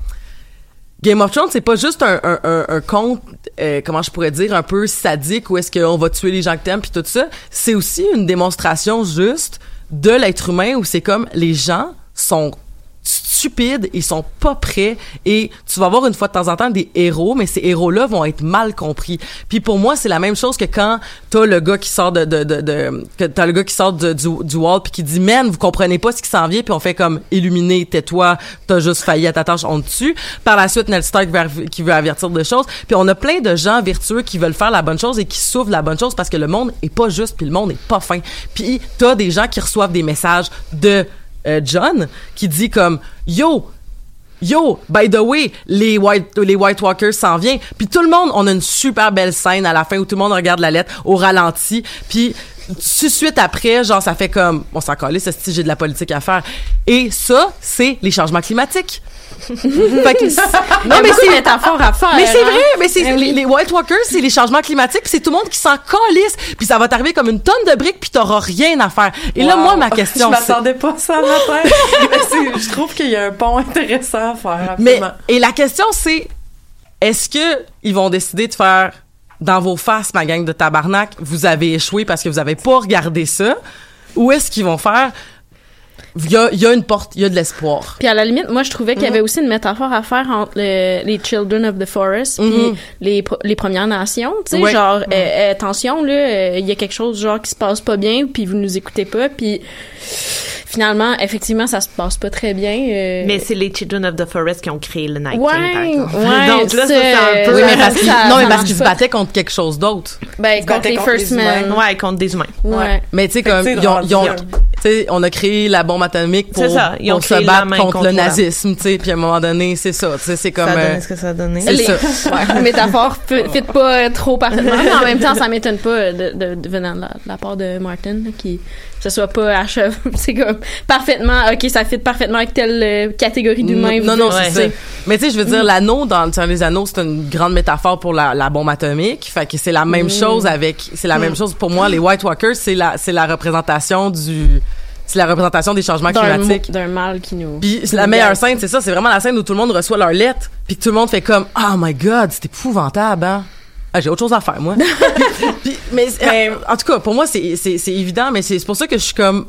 Game of Thrones, c'est pas juste un, un, un, un conte, euh, comment je pourrais dire, un peu sadique où est-ce qu'on va tuer les gens que t'aimes puis tout ça. C'est aussi une démonstration juste de l'être humain où c'est comme les gens sont stupides, ils sont pas prêts et tu vas voir une fois de temps en temps des héros, mais ces héros-là vont être mal compris. Puis pour moi, c'est la même chose que quand t'as le gars qui sort de, de, de, de que t'as le gars qui sort de- du, du wall puis qui dit, man, vous comprenez pas ce qui s'en vient puis on fait comme illuminer, tais-toi, t'as juste failli à ta tâche, on te tue. Par la suite, Ned Stark qui veut avertir de choses. Puis on a plein de gens vertueux qui veulent faire la bonne chose et qui souffrent la bonne chose parce que le monde est pas juste puis le monde est pas fin. Puis t'as des gens qui reçoivent des messages de euh, John qui dit comme yo Yo, by the way, les White, les White Walkers s'en viennent. Puis tout le monde, on a une super belle scène à la fin où tout le monde regarde la lettre au ralenti. Puis tout suite après, genre, ça fait comme, on s'en calait, ce j'ai de la politique à faire. Et ça, c'est les changements climatiques. non, mais c'est, métaphore à faire. mais c'est hein. vrai, mais c'est oui. les, les White Walkers, c'est les changements climatiques, c'est tout le monde qui s'en calisse, puis ça va t'arriver comme une tonne de briques, puis t'auras rien à faire. Et là, moi, ma question, je m'attendais pas à ça matin. Je trouve qu'il y a un pont intéressant à faire. Mais et la question c'est est-ce que ils vont décider de faire dans vos faces ma gang de tabarnak, vous avez échoué parce que vous avez pas regardé ça ou est-ce qu'ils vont faire il y a, il y a une porte, il y a de l'espoir. Puis à la limite, moi, je trouvais qu'il y Mhm. avait aussi une métaphore à faire entre le- les Children of the Forest puis Mhm. les, les Premières Nations. Tu sais, Ouais. genre, euh, euh, attention, là, euh, il y a quelque chose, genre, qui se passe pas bien, puis vous nous écoutez pas, puis finalement, effectivement, ça se passe pas très bien. euh, Mais c'est les Children of the Forest qui ont créé le Night King, Ouais, exemple. ouais, Donc là, ça, c'est un peu... Oui, mais ça- parce qu'ils, non, mais parce qu'ils se battaient contre quelque chose d'autre. ben, contre les First Men. Ouais, contre des humains. Ouais. Mais tu sais comme tu sais, ils ont, ils ont- rendu- tu sais, on a créé la bombe atomique pour, C'est ça, ils ont pour se battre contre, contre le nazisme, tu sais, puis à un moment donné, c'est ça, tu sais, c'est comme ça a euh, donné ce que ça a donné. c'est Les- ça. ouais, ne fit pas euh, trop parfaitement, mais en même temps, ça m'étonne pas de, de, de venant de la, de la part de Martin, qui que ce soit pas à cheveux. C'est comme parfaitement, ok, ça fit parfaitement avec telle euh, catégorie d'humains. Non, non, c'est Ouais. ça. Mais tu sais, je veux dire, l'anneau dans le Seigneur des Anneaux, c'est une grande métaphore pour la, la bombe atomique. Fait que c'est la même chose avec, c'est la même chose pour moi. Les White Walkers, c'est la, c'est la représentation du, c'est la représentation des changements climatiques. d'un mal qui nous. Puis c'est la meilleure scène, c'est ça, c'est vraiment la scène où tout le monde reçoit leur lettre, puis tout le monde fait comme, oh my god, c'est épouvantable, hein. Ah, j'ai autre chose à faire, moi. Puis- puis- mais, euh, en tout cas, pour moi, c'est c'est- c'est évident, mais c'est pour ça que je suis comme.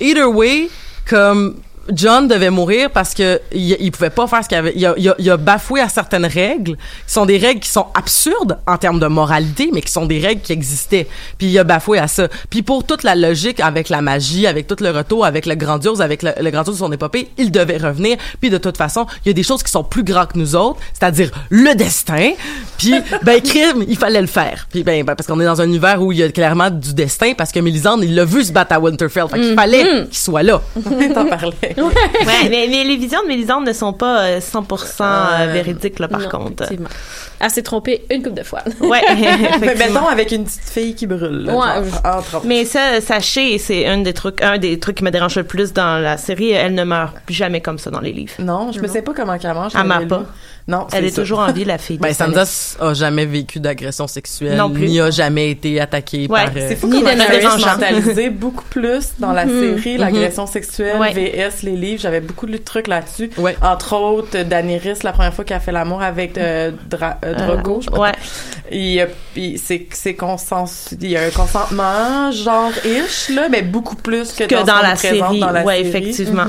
Either way, comme. John devait mourir parce que il, il pouvait pas faire ce qu'il avait. Il a, il a- il a bafoué à certaines règles qui sont des règles qui sont absurdes en termes de moralité, mais qui sont des règles qui existaient. Puis il a bafoué à ça. Puis pour toute la logique avec la magie, avec tout le retour, avec le grandiose, avec le, le grandiose de son épopée, il devait revenir. Puis de toute façon, il y a des choses qui sont plus grandes que nous autres, c'est-à-dire le destin. Puis ben crime, il fallait le faire. Puis ben, ben, parce qu'on est dans un univers où il y a clairement du destin parce que Mélisande, il l'a vu se battre à Winterfell. Fait qu'il fallait qu'il soit là. T'en parlais. Ouais, mais, mais les visions de Mélisande ne sont pas euh, 100% euh, véridiques, là, par Non, contre. effectivement. Elle s'est trompée une couple de fois. Ouais, Mais mettons avec une petite fille qui brûle. là, Ouais, genre, entre autres. Mais ça, sachez, c'est un des trucs, un des trucs qui me dérange le plus dans la série. Elle ne meurt plus jamais comme ça dans les livres. Non, je me sais pas comment qu'elle mange. Elle meurt pas. Non, Elle est ça. toujours en vie, la fille. Ben. Sansa a jamais vécu d'agression sexuelle, Non plus. ni a jamais été attaquée Ouais, par. euh, C'est fou Ni comment mentalisé beaucoup plus dans la série l'agression sexuelle, Ouais. VS, les livres. J'avais beaucoup de trucs là-dessus. Ouais. Entre autres, Daenerys, la première fois qu'elle a fait l'amour avec euh, Dra- euh, Drogo. je sais pas Ouais. C'est c'est consens- il y a un consentement genre ish là, mais beaucoup plus que, Que dans, la série. dans la ouais, série. effectivement.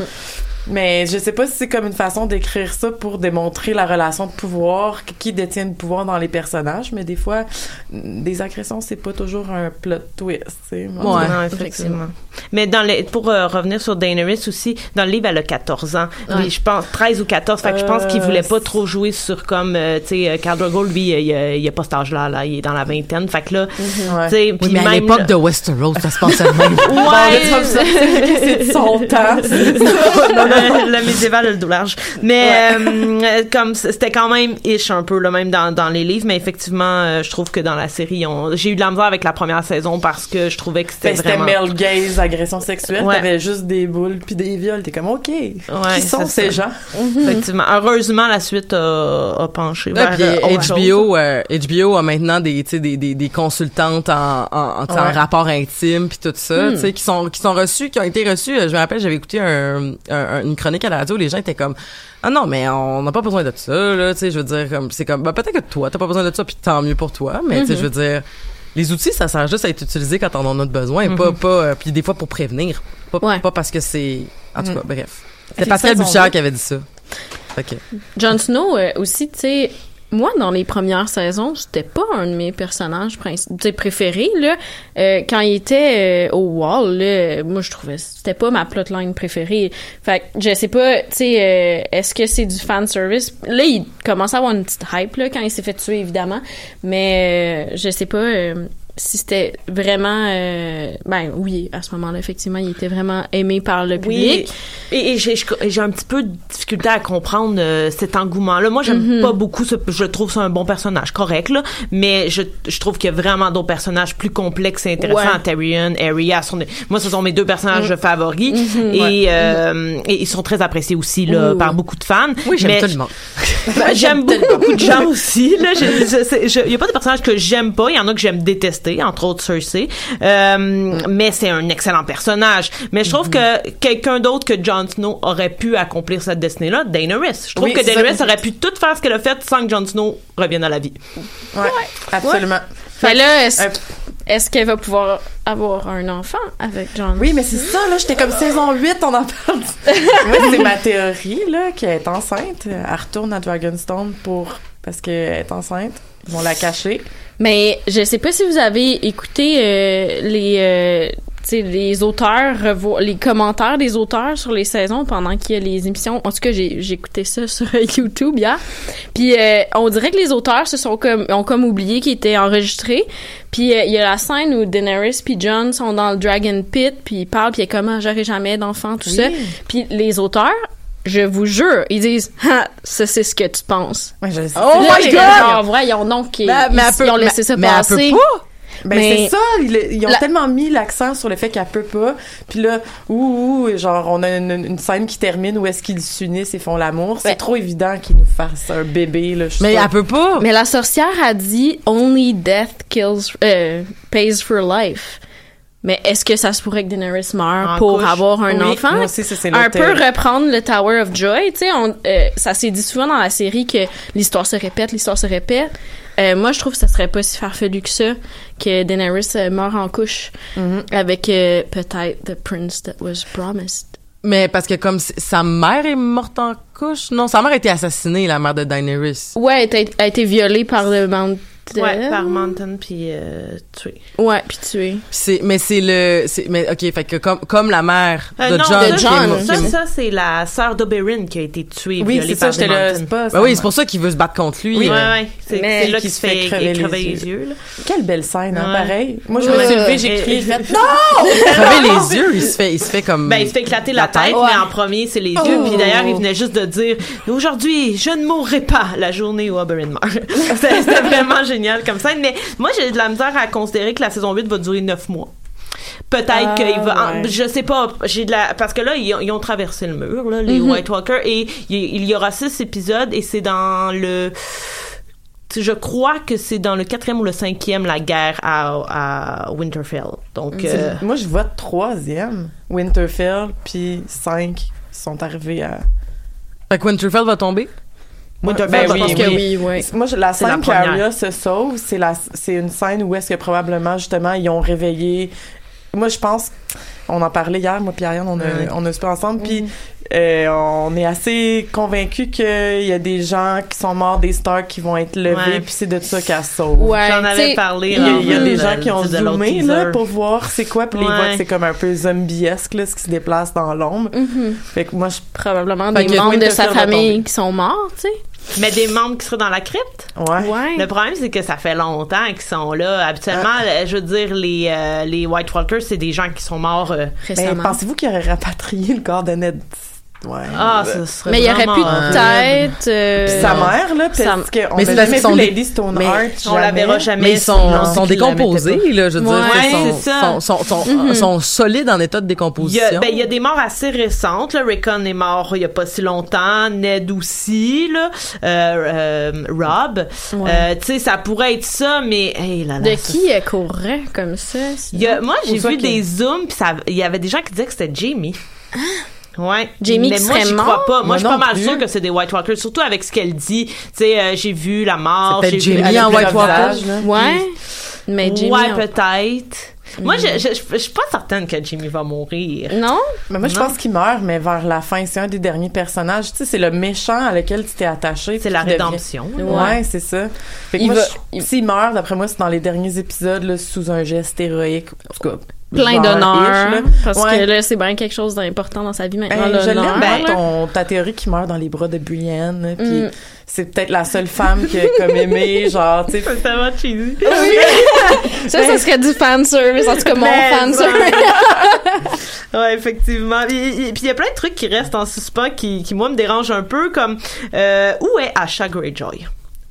Mais je sais pas si c'est comme une façon d'écrire ça pour démontrer la relation de pouvoir, qui détient le pouvoir dans les personnages, mais des fois, des agressions, c'est pas toujours un plot twist, tu sais. Moi, Ouais. Non, effectivement. Mais dans les, pour euh, revenir sur Daenerys aussi, dans le livre, elle a 14 ans. Ouais. Puis je pense 13 ou 14. Fait que je pense qu'il Euh, voulait pas trop jouer sur comme, euh, tu sais, Khal Drogo, lui, il, a- il a pas cet âge-là, là. Il est dans la vingtaine. Fait que là, Ouais. tu sais, Oui, mais à même l'époque là- de Westeros, ça se passait même. Ouais, c'est de son temps. le, le médiéval le large. Mais euh, comme c'était quand même ish un peu là même dans, dans les livres, mais effectivement euh, je trouve que dans la série on- j'ai eu de la misère avec la première saison parce que je trouvais que c'était Fait que C'était vraiment male gaze, agression sexuelle. Ouais. T'avais juste des boules puis des viols. T'es comme, OK. Ouais, qui sont ces gens? effectivement. Heureusement la suite a, a penché Ouais, vers euh, autre. HBO, euh, HBO a maintenant des, tu sais, des, des, des consultantes en, en, rapport intime puis tout ça, tu sais, qui sont qui sont reçues, qui ont été reçues. Je me rappelle, j'avais écouté un, un- une chronique à la radio, les gens étaient comme ah non mais on n'a pas besoin de ça là, tu sais, je veux dire comme c'est comme bah, peut-être que toi t'as pas besoin de ça puis tant mieux pour toi, mais tu sais je veux dire les outils ça sert juste à être utilisé quand on en a besoin, pas pas euh, puis des fois pour prévenir, pas Ouais. pas parce que c'est en tout cas bref. C'est Pascal Bouchard qui avait dit ça. Que Jon Snow euh, aussi, tu sais, moi dans les premières saisons, c'était pas un de mes personnages préférés là. Euh, quand il était euh, au Wall, là, moi je trouvais c'était pas ma plotline préférée. Fait que je sais pas, tu sais, euh, est-ce que c'est du fan service? Là, il commence à avoir une petite hype là quand il s'est fait tuer évidemment, mais euh, je sais pas. Si c'était vraiment euh, ben oui à ce moment-là effectivement il était vraiment aimé par le public Oui, et, et j'ai j'ai un petit peu de difficulté à comprendre euh, cet engouement-là. Moi, j'aime pas beaucoup ce, je trouve ça un bon personnage, correct, là, mais je, je trouve qu'il y a vraiment d'autres personnages plus complexes et intéressants. Ouais. Tyrion, Arya, sont des- moi, ce sont mes deux personnages favoris et, euh, et ils sont très appréciés aussi, là, Oui, par oui. beaucoup de fans. oui, j'aime tout le monde. ben, j'aime beaucoup, beaucoup de gens aussi. Là, il y a pas de personnages que j'aime pas. Il y en a que j'aime détester, entre autres Cersei. Euh, mais c'est un excellent personnage. Mais je trouve que quelqu'un d'autre que Jon Snow aurait pu accomplir cette destinée-là, Daenerys. Je trouve Oui, que Daenerys ça. aurait pu tout faire ce qu'elle a fait sans que Jon Snow revienne à la vie. Ouais, absolument. Fait là, est-ce Euh, est-ce qu'elle va pouvoir avoir un enfant avec John? Oui, mais c'est ça, là, j'étais comme saison 8, on en parle. Moi, c'est ma théorie, là, qu'elle est enceinte. Elle retourne à Dragonstone pour... parce qu'elle est enceinte. Ils vont la cacher. Mais je sais pas si vous avez écouté euh, les euh, les auteurs les commentaires des auteurs sur les saisons pendant qu'il y a les émissions. En tout cas, j'ai écouté ça sur YouTube hier. Puis euh, on dirait que les auteurs se sont comme ont comme oublié qu'ils étaient enregistrés. Puis euh, il y a la scène où Daenerys puis Jon sont dans le Dragon Pit puis ils parlent puis il y a comme Ah, j'aurai jamais d'enfant tout ça. Puis les auteurs je vous jure, ils disent, ah, ça c'est ce que tu penses. Ouais, je sais. Oh Là, my God! Genre, voyons donc qu'ils mais ils- elle ont laissé ça mais elle peut passer. pas. Ben Mais- c'est ça, ils, ils ont La- tellement mis l'accent sur le fait qu'elle peut pas. Puis là, ouh, ouh, genre on a une, une scène qui termine où est-ce qu'ils s'unissent et font l'amour. C'est Ben- trop évident qu'ils nous fassent un bébé là. je Mais elle peut pas. Mais la sorcière a dit only death kills euh, pays for life. Mais est-ce que ça se pourrait que Daenerys meure En pour couche? avoir un Oui, enfant? moi aussi, ça, c'est un peu reprendre le Tower of Joy, tu sais, on- euh, ça s'est dit souvent dans la série que l'histoire se répète, l'histoire se répète. Euh, moi, je trouve que ça serait pas si farfelu que ça que Daenerys euh, meure en couche Mm-hmm. avec euh, peut-être the prince that was promised. Mais parce que comme sa mère est morte en couche, non, sa mère a été assassinée, la mère de Daenerys. Ouais, elle a été- violée par le Mountain. Ouais, par Mountain puis euh, tué. Ouais, puis. Puis c'est, mais c'est le, c'est, mais ok, fait que comme, comme la mère Euh, de non, John, est John. Ça, ça, c'est la sœur d'Oberyn qui a été tuée. Oui, c'est ça, j'étais là. Pas. Ben oui, c'est pour ça qu'il veut se battre contre lui. Oui, euh. ouais, ouais. C'est là qui qu'il se fait crever les crever yeux. les yeux. là. Quelle belle scène, hein, Ouais. pareil. Moi, je me suis levée, j'ai crié, et- j'ai fait non! Crever les yeux, il se fait, il se fait comme. Ben, il se fait éclater la, tête, mais en premier, c'est les yeux. Puis d'ailleurs, il venait juste de dire Aujourd'hui, je ne mourrai pas la journée où Oberyn meurt. C'était c'était vraiment génial comme scène. Mais moi, j'ai de la misère à considérer que la saison 8 va durer 9 mois. Peut-être Ah, qu'il va. ouais. Je sais pas. J'ai de la. Parce que là, ils ont, ils ont traversé le mur, là, les White Walkers. Et il il y aura six épisodes et c'est dans le. Je crois que c'est dans le quatrième ou le cinquième la guerre à, à Winterfell. Donc, euh, Moi, je vois troisième. Winterfell, puis cinq sont arrivés à. Fait que Winterfell va tomber? Winterfell, Ben je oui, pense Je que oui. oui, ouais. Moi, je- la scène première. qu'Arya se sauve, c'est la, c'est une scène où est-ce que probablement justement ils ont réveillé. Moi, je pense, on en parlait hier, moi puis Ariane, on a, on a super ensemble, puis euh, on est assez convaincus qu'il y a des gens qui sont morts des stars qui vont être levés, Ouais. puis c'est de ça qu'elle sauve. Ouais, J'en avais parlé. Il y a, il y a des de- gens qui ont zoomé là, pour voir c'est quoi, puis les Ouais. voient que c'est comme un peu zombiesque là, ce qui se déplace dans l'ombre. Mhm. Fait que moi, je Probablement Fait des membres de sa famille qui sont morts, tu sais. Mais des membres qui seraient dans la crypte? ouais. Ouais. Le problème, c'est que ça fait longtemps qu'ils sont là. Habituellement, Ah. euh, je veux dire, les, euh, les White Walkers, c'est des gens qui sont morts. Euh, Ben, récemment. pensez-vous qu'il aurait rapatrié le corps de Ned? Ouais. Ah, ça serait Mais il y aurait pu horrible. peut-être. euh, Puis sa mère, là, parce qu'on Mais a c'est parce jamais vu des- Lady Stoneheart. Mais on la verra jamais. Mais ils sont, Non, la décomposés, là, je veux dire. Ouais, ils sont, c'est ça. sont, sont, solides en état de Il y, décomposition. a, ben, il y a des morts assez récentes. Là. Rickon est mort il y a pas si longtemps. Ned aussi. Là. Euh, euh, Rob. Ouais. Euh, tu sais, ça pourrait être ça, mais... Hey, là, là, De ça, qui elle courrait comme ça? Il y a- moi, j'ai ça vu des zooms, puis ça- il y avait des gens qui disaient que c'était Jamie. Ouais. Jamie mais qui moi, serait mort? crois pas. Moi, Moi je suis pas non mal plus. sûre que c'est des White Walkers, surtout avec ce qu'elle dit. Tu sais, euh, j'ai vu la mort. C'est j'ai vu Jamie en White Walker. visage, là. Ouais. Mais Jamie. ouais, en- peut-être. Moi, je, je, je, je suis pas certaine que Jamie va mourir. Non? Mais moi, je Non. pense qu'il meurt, mais vers la fin. C'est un des derniers personnages. Tu sais, c'est le méchant à lequel tu t'es attaché. C'est la qui devient- rédemption. Ouais, c'est ça. Fait que Il moi, va- je- s'il meurt, d'après moi, c'est dans les derniers épisodes, là, sous un geste héroïque. En tout cas, Plein d'honneur. Parce Ouais. que là, c'est bien quelque chose d'important dans sa vie maintenant. Hey, je l'honneur. l'aime bien, Ben, ton, ta théorie qui meurt dans les bras de Brienne. Puis Mm. c'est peut-être la seule femme qui a comme aimé, genre, tu sais. C'est tellement cheesy. Ça, ça serait du fanservice. En tout cas, mon Mais fanservice. Ouais, effectivement. Puis il y a plein de trucs qui restent en suspens qui, qui moi, me dérangent un peu, comme euh, où est Asha Greyjoy?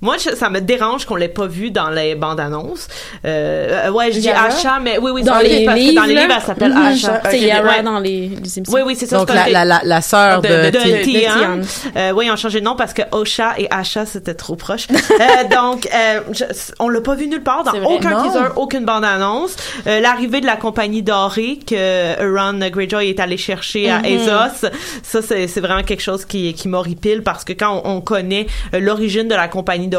Moi, je- ça me dérange qu'on l'ait pas vu dans les bandes annonces. Euh, euh, ouais, je dis? Asha, mais oui, oui, Dans les parce que livres, dans les livres, elle s'appelle Mhm. Asha. C'est Yara ouais. dans les, les émissions. Oui, oui, c'est ça. Donc, c'est la, la, la, la sœur de, de, de, Ti- Tian. Euh, oui, ils ont changé de nom parce que Osha et Asha, c'était trop proche. Euh, donc, euh, je- on l'a pas vu nulle part, dans aucun Non. teaser, aucune bande-annonce. Euh, L'arrivée de la compagnie dorée que Euron Greyjoy est allé chercher à Ezos, ça, c'est c'est vraiment quelque chose qui, qui m'horripile parce que quand on, on connaît l'origine de la compagnie dorée,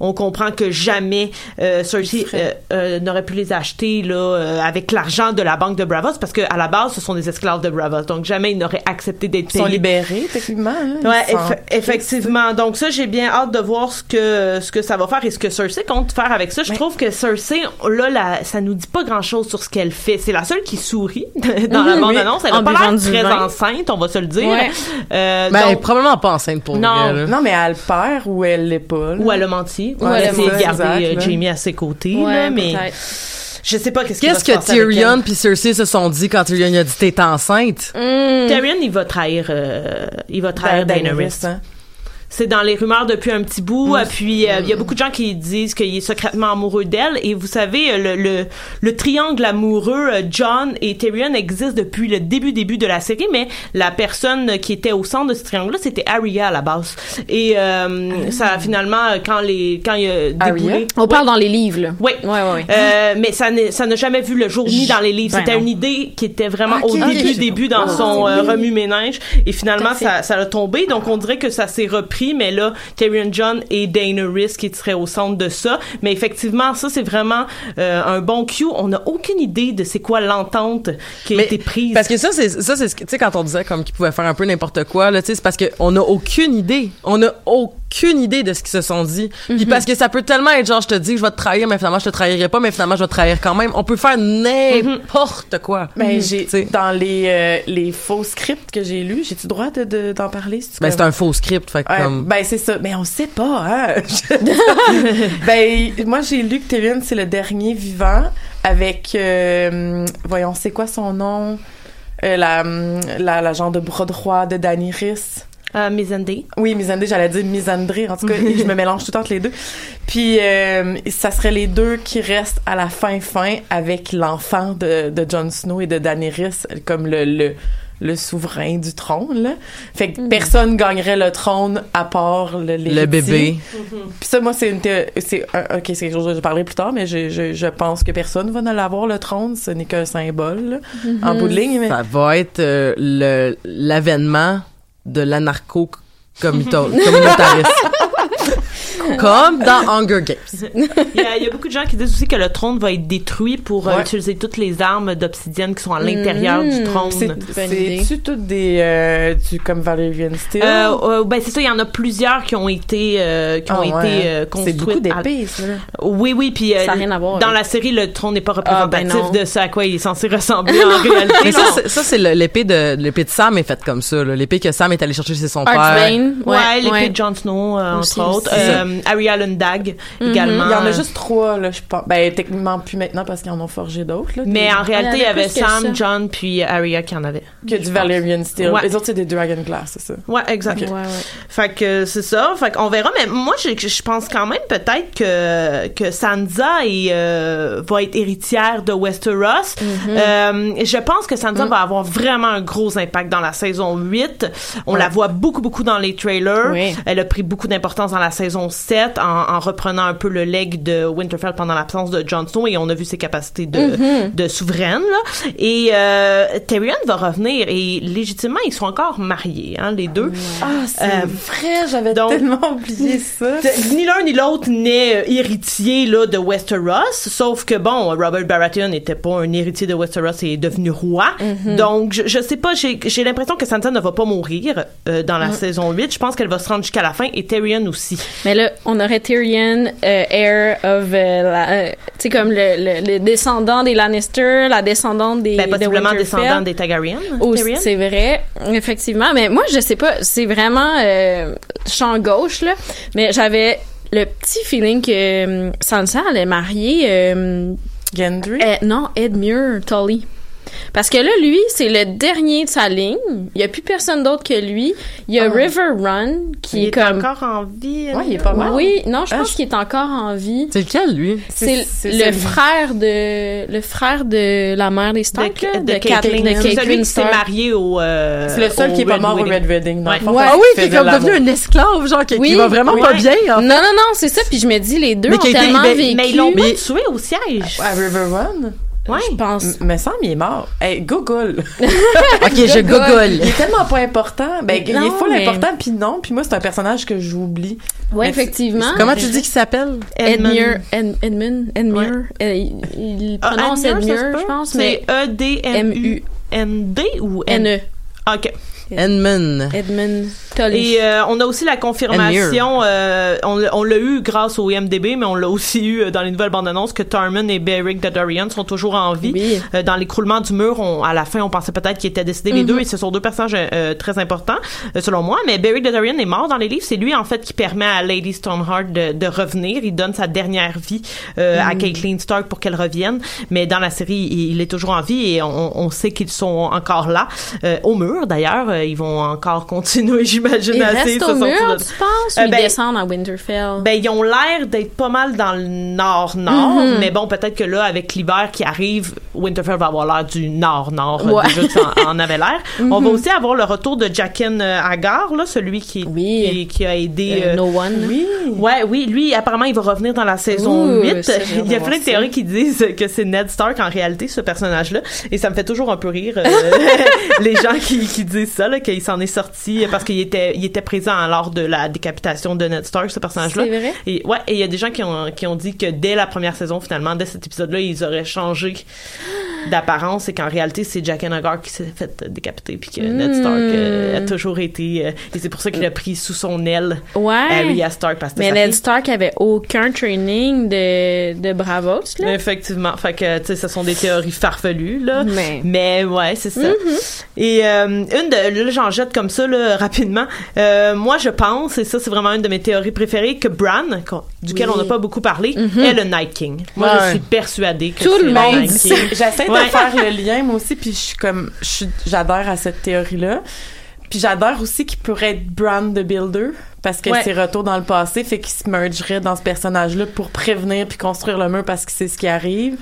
on comprend que jamais euh, Cersei euh, euh, n'aurait pu les acheter là euh, avec l'argent de la banque de Bravos parce que à la base, ce sont des esclaves de Bravos. Donc, jamais ils n'auraient accepté d'être Ils sont payés libérés, techniquement. hein. Ils Ouais, sont eff- tristes. effectivement. Donc ça, j'ai bien hâte de voir ce que ce que ça va faire et ce que Cersei compte faire avec ça. Je trouve que Cersei, là, la, ça nous dit pas grand-chose sur ce qu'elle fait. C'est la seule qui sourit dans la bande-annonce. Elle en a pas buvant l'air très vin. enceinte, on va se le dire. Ouais. Euh, Ben, elle est probablement pas enceinte pour Non. vrai. Non, mais elle perd ou elle l'est pas. là. Ou elle a menti. Ou elle a essayé de garder exact. Jamie à ses côtés. Ouais, là, mais je sais pas qu'est-ce que Tyrion puis Cersei se sont dit quand Tyrion a dit t'es enceinte? Hmm. Tyrion, il va trahir, euh, il va trahir Da- Daenerys. Daenerys, hein. C'est dans les rumeurs depuis un petit bout. euh, Puis euh, il y a beaucoup de gens qui disent qu'il est secrètement amoureux d'elle. Et vous savez, euh, le, le, le triangle amoureux John et Tyrion existe depuis le début début de la série, mais la personne qui était au centre de ce triangle-là, c'était Arya à la base. Et euh, ça a finalement quand les quand il y a déboulé. On parle dans les livres, là. Oui. Ouais, ouais, ouais. Euh, mais ça n'est- ça n'a jamais vu le jour ni dans les livres. Ben C'était une idée qui était vraiment au début, début dans Ah, son remue-ménage. Et finalement, ça, ça a tombé. Donc, on dirait que ça s'est repris. Mais là, Tyrion John et Daenerys qui seraient au centre de ça. Mais effectivement, ça, c'est vraiment euh, un bon cue. On n'a aucune idée de c'est quoi l'entente qui a Mais- été prise. Parce que ça, c'est ça, c'est ce que tu sais quand on disait comme qu'ils pouvaient faire un peu n'importe quoi là, tu sais, c'est parce que on n'a aucune idée, on n'a aucune idée de ce qu'ils se sont dit. Puis parce que ça peut tellement être genre je te dis que je vais te trahir, mais finalement je te trahirai pas, mais finalement je vais te trahir quand même. On peut faire n'importe quoi. Ben, j'ai, dans les, euh, les faux scripts que j'ai lus, j'ai-tu le droit de, de- d'en parler? si tu Ben c'est un faux script, fait que Ouais, comme Ben, c'est ça. Mais on sait pas, hein? ben, moi, j'ai lu que Tyrion, c'est le dernier vivant avec, euh, voyons, c'est quoi son nom? Euh, la, la, la genre de bras droit de Daenerys. Euh. Oui, Misandé, j'allais dire Misandré. En tout cas, je me mélange tout le temps entre les deux. Puis, euh, ça serait les deux qui restent à la fin fin avec l'enfant de, de Jon Snow et de Daenerys comme le, le, le souverain du trône. Là. Fait que personne gagnerait le trône à part le, le bébé. Puis ça, moi, c'est une c'est un- ok, c'est quelque chose que je parlerai plus tard, mais je, je, je pense que personne va ne l'avoir le trône. Ce n'est qu'un symbole là, en bout de ligne. Mais... Ça va être euh, l'avènement de l'anarcho communautarisme. Comme dans Hunger Games. Il y, a, il y a beaucoup de gens qui disent aussi que le trône va être détruit pour euh, Ouais. utiliser toutes les armes d'obsidienne qui sont à l'intérieur du trône. C'est, Bonne idée. c'est-tu toutes des, euh, du, comme Valerian Steel? Euh, euh, ben c'est ça, il y en a plusieurs qui ont été euh, qui ont Ah été ouais. euh, c'est construites. beaucoup à- d'épées, ça. Oui, oui, puis euh, Ça rien à voir dans la série, le trône n'est pas Ah, ben représentatif de ce à quoi il est censé ressembler en réalité. Mais ça, c'est- ça c'est le- l'épée de l'épée de Sam est faite comme ça. L'épée que Sam est allé chercher chez son père. Archbane. Ouais, l'épée de Jon Snow, euh, Aussi, entre autres. Euh, Arya Lundag, également. Il y en a juste trois, là, je pense. Ben, techniquement, plus maintenant parce qu'ils en ont forgé d'autres, là. Mais en réalité, il y avait Sam. John, puis Arya qui en avait. que du Valerian Steel. Ouais. Les autres, c'est des Dragon Glass, c'est ça. Ouais, exact. Ouais, ouais. Fait que c'est ça. Fait qu'on verra. Mais moi, je, je pense quand même peut-être que, que Sansa est, euh, va être héritière de Westeros. Euh, je pense que Sansa va avoir vraiment un gros impact dans la saison 8. On Ouais. la voit beaucoup, beaucoup dans les trailers. Oui. Elle a pris beaucoup d'importance dans la saison 7 en, en reprenant un peu le leg de Winterfell pendant l'absence de Jon Snow et on a vu ses capacités de, de souveraine. Là. Et euh, Tyrion va revenir et légitimement, ils sont encore mariés, hein, les deux. Ah, c'est Euh, vrai, j'avais tellement oublié ça. Ni l'un ni l'autre n'est euh, héritier là de Westeros, sauf que bon, Robert Baratheon n'était pas un héritier de Westeros et est devenu roi. Donc je, je sais pas, j'ai l'impression que Sansa ne va pas mourir euh, dans la saison 8. Je pense qu'elle va se rendre jusqu'à la fin et Tyrion aussi. Mais là, on aurait Tyrion, euh, heir of, euh, euh, tu sais, comme le, le, le descendant des Lannister, la descendante des Ben, de possiblement Winterfell. descendant des Targaryen. C'est vrai, effectivement. Mais moi, je sais pas, c'est vraiment euh, champ gauche, là. Mais j'avais le petit feeling que euh, Sansa allait marier... euh, Gendry? non, Edmure Tully. Parce que là, lui, c'est le dernier de sa ligne. Il y a plus personne d'autre que lui. Il y a Ah. River Run, qui il est, est comme... encore en vie. Ouais, il est pas mort. Oui, non, je Ah, pense je- qu'il est encore en vie. C'est lequel lui? C'est le frère de le frère de la mère des Stark, là, de, de, de celui qui s'est marié au. euh, C'est le seul qui est pas mort au. Red Wedding. Ouais. Ouais. Ah oui, il qui est comme devenu un esclave, genre qui, qui Oui, va vraiment oui. pas bien. En fait. Non, non, non, c'est ça. Puis je me dis, les deux Mais ont tellement mais- vécu. Mais ils l'ont Mais- pas tué au siège. À River Run? Ouais. Je pense. M- me semble il est mort. Hey, Google. Ok, je google. Il est tellement pas important. Ben, il est full mais- important, puis non. Puis moi, c'est un personnage que j'oublie. Ouais, effectivement. Comment tu dis qu'il s'appelle? Edmure, Ed- Edmund, Edmure. Euh, il, il Ah, prononce Edmure, je pense, C'est mais E-D-M-U. N-D ou N? N-E. OK. Edmund. Edmund Tully. Et euh, on a aussi la confirmation, euh, on, l'a- on l'a eu grâce au IMDB, mais on l'a aussi eu euh, dans les nouvelles bandes annonces que Tarman et Beric Dondarrion sont toujours en vie. Oui. Euh, dans l'écroulement du mur, on, à la fin, on pensait peut-être qu'ils étaient décédés les Mhm. deux, et ce sont deux personnages euh, très importants, euh, selon moi. Mais Beric Dondarrion est mort dans les livres. C'est lui, en fait, qui permet à Lady Stoneheart de, de revenir. Il donne sa dernière vie euh, à Caitlyn Stark pour qu'elle revienne. Mais dans la série, il, il est toujours en vie et on, on sait qu'ils sont encore là. Euh, au mur, d'ailleurs. Euh, ils vont encore continuer, j'imagine Ils assez. restent se sortir mur, de- tu penses, ou Euh, ils ben, descendent à Winterfell? Ben, ils ont l'air d'être pas mal dans le nord-nord, Mhm. mais bon, peut-être que là, avec l'hiver qui arrive, Winterfell va avoir l'air du nord-nord, euh, Ouais. déjà que ça en, en avait l'air. On va Mhm. aussi avoir le retour de Jaqen Hagar, là, celui qui, qui, qui a aidé... Euh, no One. Oui. Ouais, oui, lui, apparemment, il va revenir dans la saison Ouh, 8. ça, j'ai hâte Il y a de plein de théories qui disent que c'est Ned Stark en réalité, ce personnage-là. Et ça me fait toujours un peu rire, les gens qui, qui disent ça, là, qu'il s'en est sorti parce qu'il était, il était présent lors de la décapitation de Ned Stark, ce personnage-là. C'est vrai? Et ouais, et il y a des gens qui ont, qui ont dit que dès la première saison, finalement, dès cet épisode-là, ils auraient changé d'apparence et qu'en réalité, c'est Jack Hagar qui s'est fait décapiter puis que Ned Stark euh, a toujours été... euh, et c'est pour ça qu'il a pris sous son aile Ouais. Arya Stark parce que Mais Ned. Stark avait aucun training de, de Bravos, là. Effectivement. Fait que, tu sais, ce sont des théories farfelues, là. Mais- ouais, c'est ça. Mhm. Et euh, une de, là, j'en jette comme ça, là, rapidement. Euh, moi, je pense, et ça, c'est vraiment une de mes théories préférées, que Bran, duquel Oui. on n'a pas beaucoup parlé, Mhm. est le Night King. Moi, Ouais. je suis persuadée que Tout c'est le monde Night J'essaie Ouais. de faire le lien, moi aussi, puis je suis comme, j'adhère à cette théorie-là. Puis j'adore aussi qu'il pourrait être Bran the Builder, parce que Ouais. ses retours dans le passé fait qu'il se mergerait dans ce personnage-là pour prévenir puis construire le mur parce qu'il sait ce qui arrive.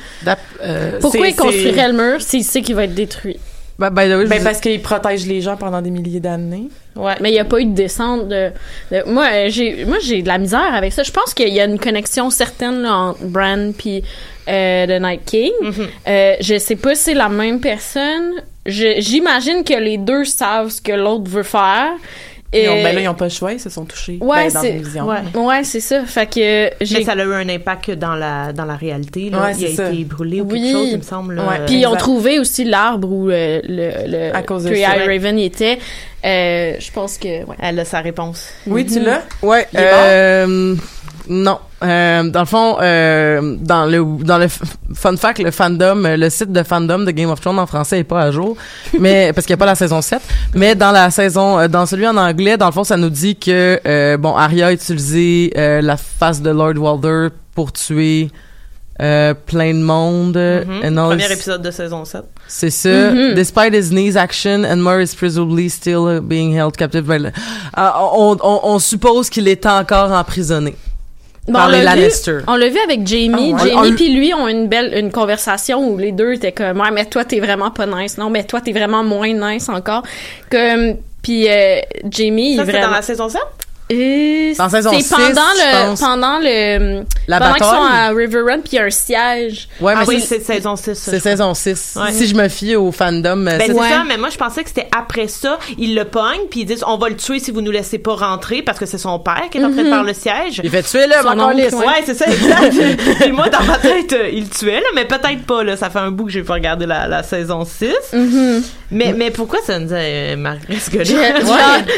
Pourquoi C'est- il construirait le mur s'il sait qu'il va être détruit? Ben, the way, Ben, je- parce qu'il protège les gens pendant des milliers d'années. Ouais. Mais il n'y a pas eu de descente de. de- moi, euh, j'ai, moi, j'ai de la misère avec ça. Je pense qu'il y a une connexion certaine là, entre Bran puis euh, The Night King. Mm-hmm. Euh, je sais pas si c'est la même personne. Je, j'imagine que les deux savent ce que l'autre veut faire. Ils ont- ben là, ils n'ont pas le choix, ils se sont touchés. Ouais, ben, dans c'est, une vision. Ouais. ouais, c'est ça. Fait que j'ai. Mais ça a eu un impact dans la, dans la réalité. Là. Ouais, il a ça. été brûlé ou Oui. quelque chose, il me semble. Ouais. Euh, Puis ils ont trouvé aussi l'arbre où euh, le, le À cause de ça. Eye Raven y était. Euh, je pense que ouais. Elle a sa réponse. Oui, tu l'as? Ouais, Il est euh, non. Euh, dans le fond, euh, dans le dans le f- fun fact, le fandom, euh, le site de fandom de Game of Thrones en français est pas à jour, mais parce qu'il y a pas la saison 7, mais dans la saison euh, dans celui en anglais, dans le fond, ça nous dit que euh, bon, Arya a utilisé euh, la face de Lord Walder pour tuer euh, plein de monde. And all Premier épisode de saison 7. c'est ça. Mhm. Despite his knees action, Enmar is presumably still uh, being held captive. by the- Ah, on, on, on suppose qu'il est encore emprisonné Bon, par on les l'a vu- Lannister. On l'a vu avec Jamie. Ah ouais. Jamie on- puis lui ont une belle une conversation où les deux étaient comme ouais mais toi t'es vraiment pas nice. Non mais toi t'es vraiment moins nice encore. Comme puis euh, Jamie Ça, il c'est vraiment dans la saison 7? Dans saison c'est 6, pendant le pense. pendant le La pendant qu'ils sont à River Run puis il y a un siège. Ouais, ah mais oui, c'est saison 6. c'est saison 6. Ouais. Si je me fie au fandom, euh, Ben c'est- Ouais. ça, mais moi je pensais que c'était après ça, ils le pognent puis ils disent on va le tuer si vous nous laissez pas rentrer parce que c'est son père qui est en train de faire le siège. il fait tuer le Son mon oncle, ouais. Ouais, c'est ça, exact. Puis moi, dans ma tête, euh, il le tuait, là, mais peut-être pas, là. Ça fait un bout que j'ai pas regardé la, la saison 6. Mais, mais pourquoi ça nous a euh, Margaret Je- Scully? genre,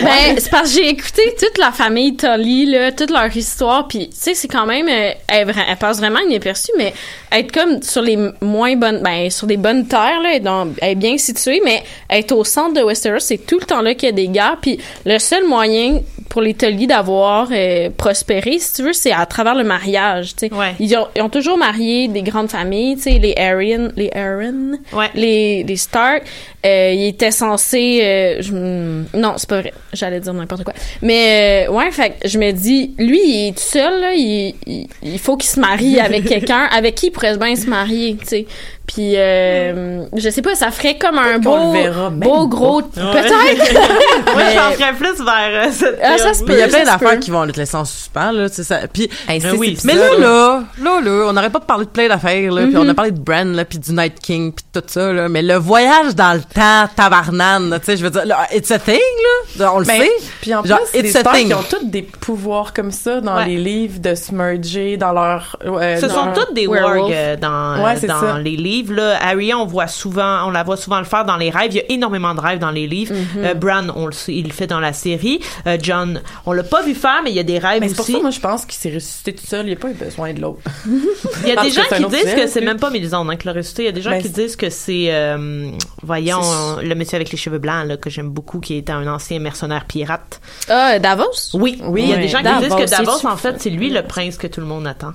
ben, c'est parce que j'ai écouté toute la famille Tully, là, toute leur histoire, puis tu sais, c'est quand même, euh, elle, elle passe vraiment inaperçue, mais être comme sur les moins bonnes, ben, sur des bonnes terres, là, est bien située, mais être au centre de Westeros, c'est tout le temps là qu'il y a des guerres, puis le seul moyen pour les Tully d'avoir euh, prospéré, si tu veux, c'est à travers le mariage, tu sais. Ouais. Ils, ont, ils ont toujours marié des grandes familles, tu sais, les Arryn, les Arryn, Ouais. les, les Stark, euh, il était censé euh, je- non c'est pas vrai j'allais dire n'importe quoi mais euh, ouais fait je me dis lui il est tout seul là, il, il, il faut qu'il se marie avec quelqu'un avec qui il pourrait bien se marier tu sais puis euh, je sais pas ça ferait comme un beau le verra même beau gros peut-être? Moi, Mais- je penserais plus vers euh, cette Ah, ça se il y a plein d'affaires qui vont être laissées en suspens, là, tu sais, ça. Puis, Hey, six oui, mais là, là, là, là, on n'aurait pas parlé de plein d'affaires, là, puis on a parlé de Bran, là, puis du Night King, puis tout ça, là, mais le voyage dans le temps, tabarnane, là, tu sais, je veux dire, là, it's a thing, là, on le Ben, sait. Puis en Genre, plus, les it's a stars thing. qui ont tous des pouvoirs comme ça dans Ouais. les livres de se merger dans leur. euh, Ce dans sont toutes des wargs euh, dans, Ouais, c'est dans ça. les livres. Là, Harry, on voit souvent, on la voit souvent le faire dans les rêves. Il y a énormément de rêves dans les livres. Euh, Bran, on le sait, il le fait dans la série. Euh, John, on l'a pas vu faire, mais il y a des rêves Mais c'est pour aussi. ça, moi, je pense qu'il s'est ressuscité tout seul. Il n'a pas eu besoin de l'autre. Il y a des que gens c'est un qui disent que c'est même pas Mélisande hein, qui l'a ressuscité. Il y a des gens Ben, qui disent que c'est, euh, voyons, le monsieur avec les cheveux blancs là, que j'aime beaucoup, qui était un ancien mercenaire pirate. ah Davos? Oui, Oui, il y a des gens qui disent que Davos, en fait, c'est lui le prince que tout le monde attend.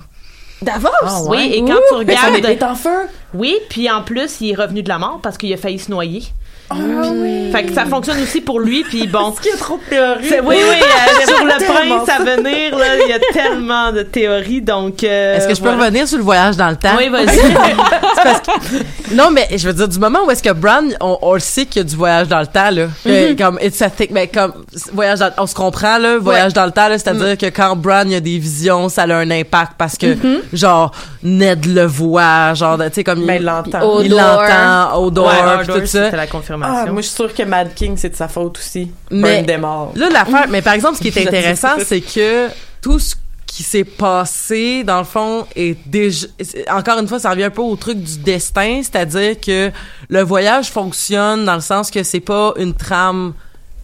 Davos? Ah, ouais. Oui, et quand Ouh, tu Mais son épée regardes, est en feu. oui, puis en plus, il est revenu de la mort parce qu'il a failli se noyer. Ah oui. Fait que ça fonctionne aussi pour lui, puis bon. Est-ce qu'il y a trop de théories? C'est- oui, oui, euh, sur le prince à venir, là, il y a tellement de théories, donc. euh, Est-ce que je peux voilà. revenir sur le voyage dans le temps? Oui, vas-y. C'est parce que- non, mais je veux dire, du moment où est-ce que Bran, on, on le sait qu'il y a du voyage dans le temps, là. Que, Comme, it's a thing, mais comme, voyage dans, on se comprend, là, voyage dans le temps, là, c'est-à-dire que quand Bran, il y a des visions, ça a un impact parce que, genre, Ned le voit, genre, tu sais, comme, Ben, il l'entend. Il l'entend, odor, Ouais, tout ça. La confirmation. Ah, moi, je suis sûre que Mad King, c'est de sa faute aussi. Mais- them all. Là, l'affaire, mais par exemple, ce qui est intéressant, c'est que tout ce qui s'est passé, dans le fond, est déjà. Encore une fois, ça revient un peu au truc du destin, c'est-à-dire que le voyage fonctionne dans le sens que c'est pas une trame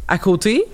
à côté.